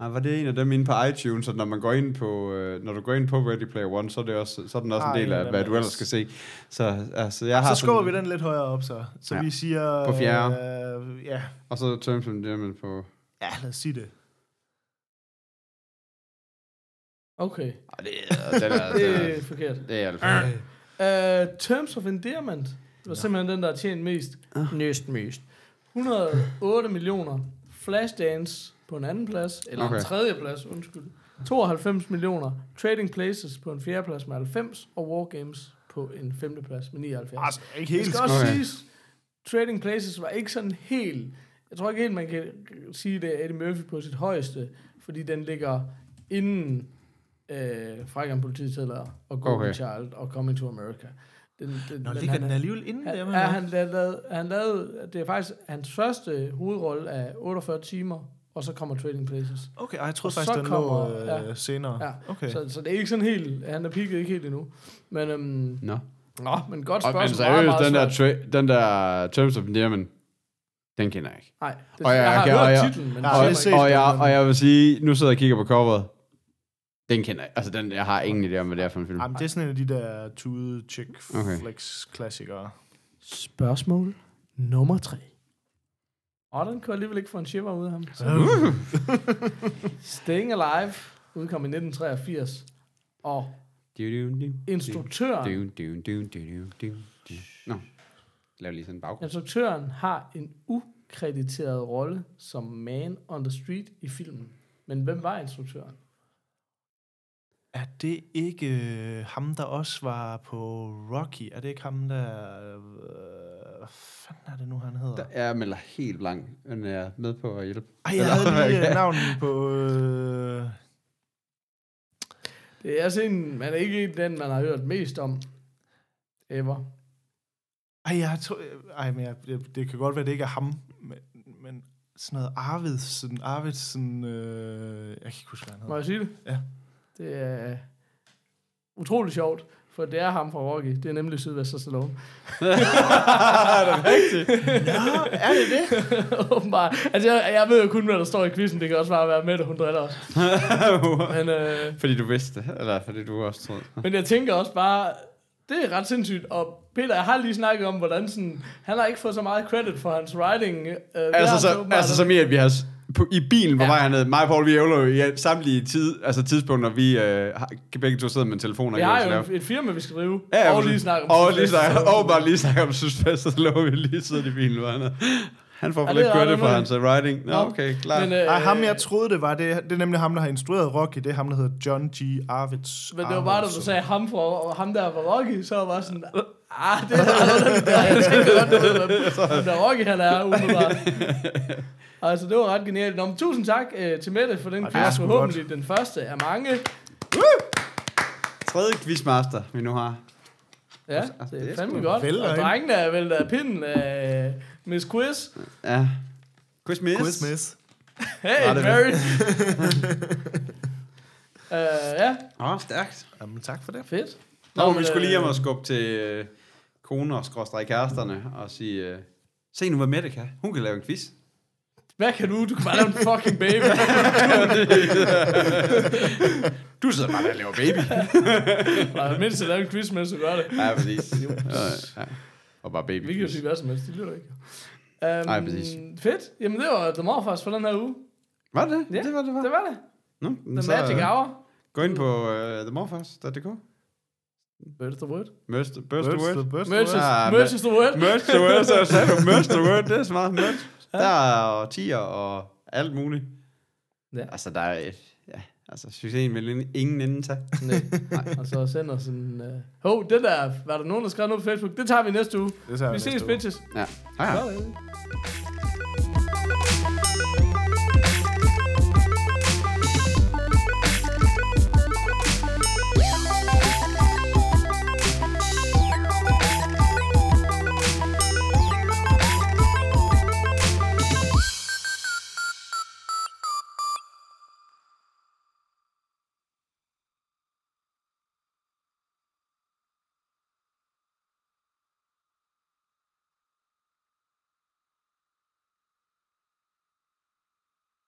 Nej, var det en af dem inde på iTunes, så når man går ind på, øh, når du går ind på Ready Player One, så er, det også, så er den også Ah, en del af hvad du ellers skal se. Så, altså, jeg har så skubber vi den lidt højere op, så. Så Ja. vi siger... På fjerde. Øh, ja. Og så Terms of Endearment på... ja, lad os sige det. Okay, Ah, det, er, den er, det [laughs] den er er, forkert. det er alt for. Uh, Terms of Endearment det var simpelthen den, der har tjent mest. Næst mest. 108 millioner. Flashdance på en anden plads, eller okay. En tredje plads, undskyld. 92 millioner. Trading Places på en fjerde plads med 90, og War Games på en femte plads med 79. Altså, ikke Det helt... skal også Okay. siges, Trading Places var ikke sådan helt... Jeg tror ikke helt, man kan sige, det er Eddie Murphy på sit højeste, fordi den ligger inden øh, Frækkeren Politiet og Golden Okay. Child og Coming to America. Den, den, Nå, men ligger han- den alligevel inden han, der? ja, mig? han lavede, han lavede, det er faktisk hans første hovedrolle af 48 timer, og så kommer Trading Places. Okay, jeg troede Og faktisk, så den kommer- lå øh, ja. senere. Ja, Okay. Så, så det er ikke sådan helt, han er peaked ikke helt endnu. Men, øhm, Nå. nå, men godt Og, spørgsmål. men seriøst, meget den der, tra- den der Terms of Endearment, den kender jeg ikke. Nej, det, Og jeg- jeg, har jeg- og hørt jeg- titlen, men jeg Og, og, ikke. jeg, og jeg vil sige, nu sidder jeg og kigger på coveret. Den kender jeg. Altså, den, jeg har ingen idé om, hvad det er for en film. Jamen, det er sådan en af de der tude chick Okay. flex klassikere. Spørgsmål nummer tre. Og den kunne alligevel ikke få en shiver ud af ham. Så. Staying Alive udkom i 1983. Og. Instruktøren. Nå, lav lige sådan en baggrund. instruktøren har en ukrediteret rolle som man on the street i filmen. Men hvem var instruktøren? Er det ikke øh, ham, der også var på Rocky? Er det ikke ham, der... Øh, hvad fanden er det nu, han hedder? Der er melder helt blank, men jeg er med på at hjælpe. Ej, jeg havde lige øh, [laughs] navnet på... Øh, Det er en, man er ikke den, man har hørt mest om. Ever. ej, jeg tror... Ej, men jeg, det, det kan godt være, det ikke er ham, men, men sådan noget Arvidsen, Arvidsen, øh, jeg kan ikke huske, hvad han Må hedder. jeg sige det? Ja. Det er utrolig sjovt, for det er ham fra Rocky. Det er nemlig Sylvester Stallone. [laughs] er det rigtigt? Nå, er det det? [laughs] Åbenbart. Altså, jeg, jeg ved jo kun, hvad der står i quizzen. Det kan også bare være med, at hun driller os. [laughs] Men, øh, fordi du vidste det, eller fordi du også troede. men jeg tænker også bare, det er ret sindssygt. Og Peter, jeg har lige snakket om, hvordan sådan, han har ikke fået så meget credit for hans writing. Øh, Altså, så, altså som i, at vi har på, i bilen på Ja. vej hernede, mig og Paul, vi ævler jo i samtlige tid, altså tidspunkter, vi øh, har, begge to sidder med telefoner. Vi har og jo et, et firma, vi skal drive. Ja, og lige snakke om og, lige snakke, og bare lige snakke om Sylvester Stallone, vi lige sidder i bilen. Hvor han, får for det lidt credit ret for hans writing. Nå, okay, klar. Men, øh, Ej, ham jeg troede, det var, det, det er nemlig ham, der har instrueret Rocky. Det er ham, der hedder John G. Arvids. Men det var bare, da du sagde ham, fra, og ham der var Rocky, så var sådan, ah, det er [laughs] der, der, jeg godt, hvem- [laughs] der Rocky han er, umiddelbart. Altså, det var ret genialt. Nå, men tusind tak øh, til Mette for den Ej, det er quiz. Forhåbentlig den første af mange. tredje quizmaster, vi nu har. Ja, Altså, det det er fandme godt. Og drengene er vel af pinden af Miss Quiz. Ja. Quiz miss. Quiz miss. Hey, Mary. uh, [laughs] ja, Åh, oh, stærkt. Jamen, tak for det. fedt. Nå, Nå, vi men, skulle lige øh, hjem og skubbe til øh, koner, skråstrej kæresterne, og sige, øh, se nu, hvad Mette kan. Hun kan lave en quiz. Hvad kan du? Du kan bare lave en fucking baby. [laughs] Du sidder bare der og laver baby. Nej, mindst at lave en quiz, mens du gør det. ja, præcis. ja, ja. Og bare baby Vi kan jo sige hvad som helst, de lytter ikke. Um, Nej, præcis. Fedt. Jamen, det var The Morfars for den her uge. Var det? Ja, det var det, var. Det var det. Nå, The så, Magic øh, Hour. Gå ind på uh, themorfars.dk. Where's the word? Merge the, burst the word. Ah, is the word. Merge the word, så sagde [laughs] du merge the word. Det er smart. Merge. Der er tier og alt muligt. Ja. Altså, der er et, altså, succesen vil ingen ende tage. Nej. Og så send os en... Uh... Hov, det der... Var der nogen, der skrev noget på Facebook? Det tager vi næste uge. Det tager Vi vi ses, uge. bitches. Ja. Hej, hej.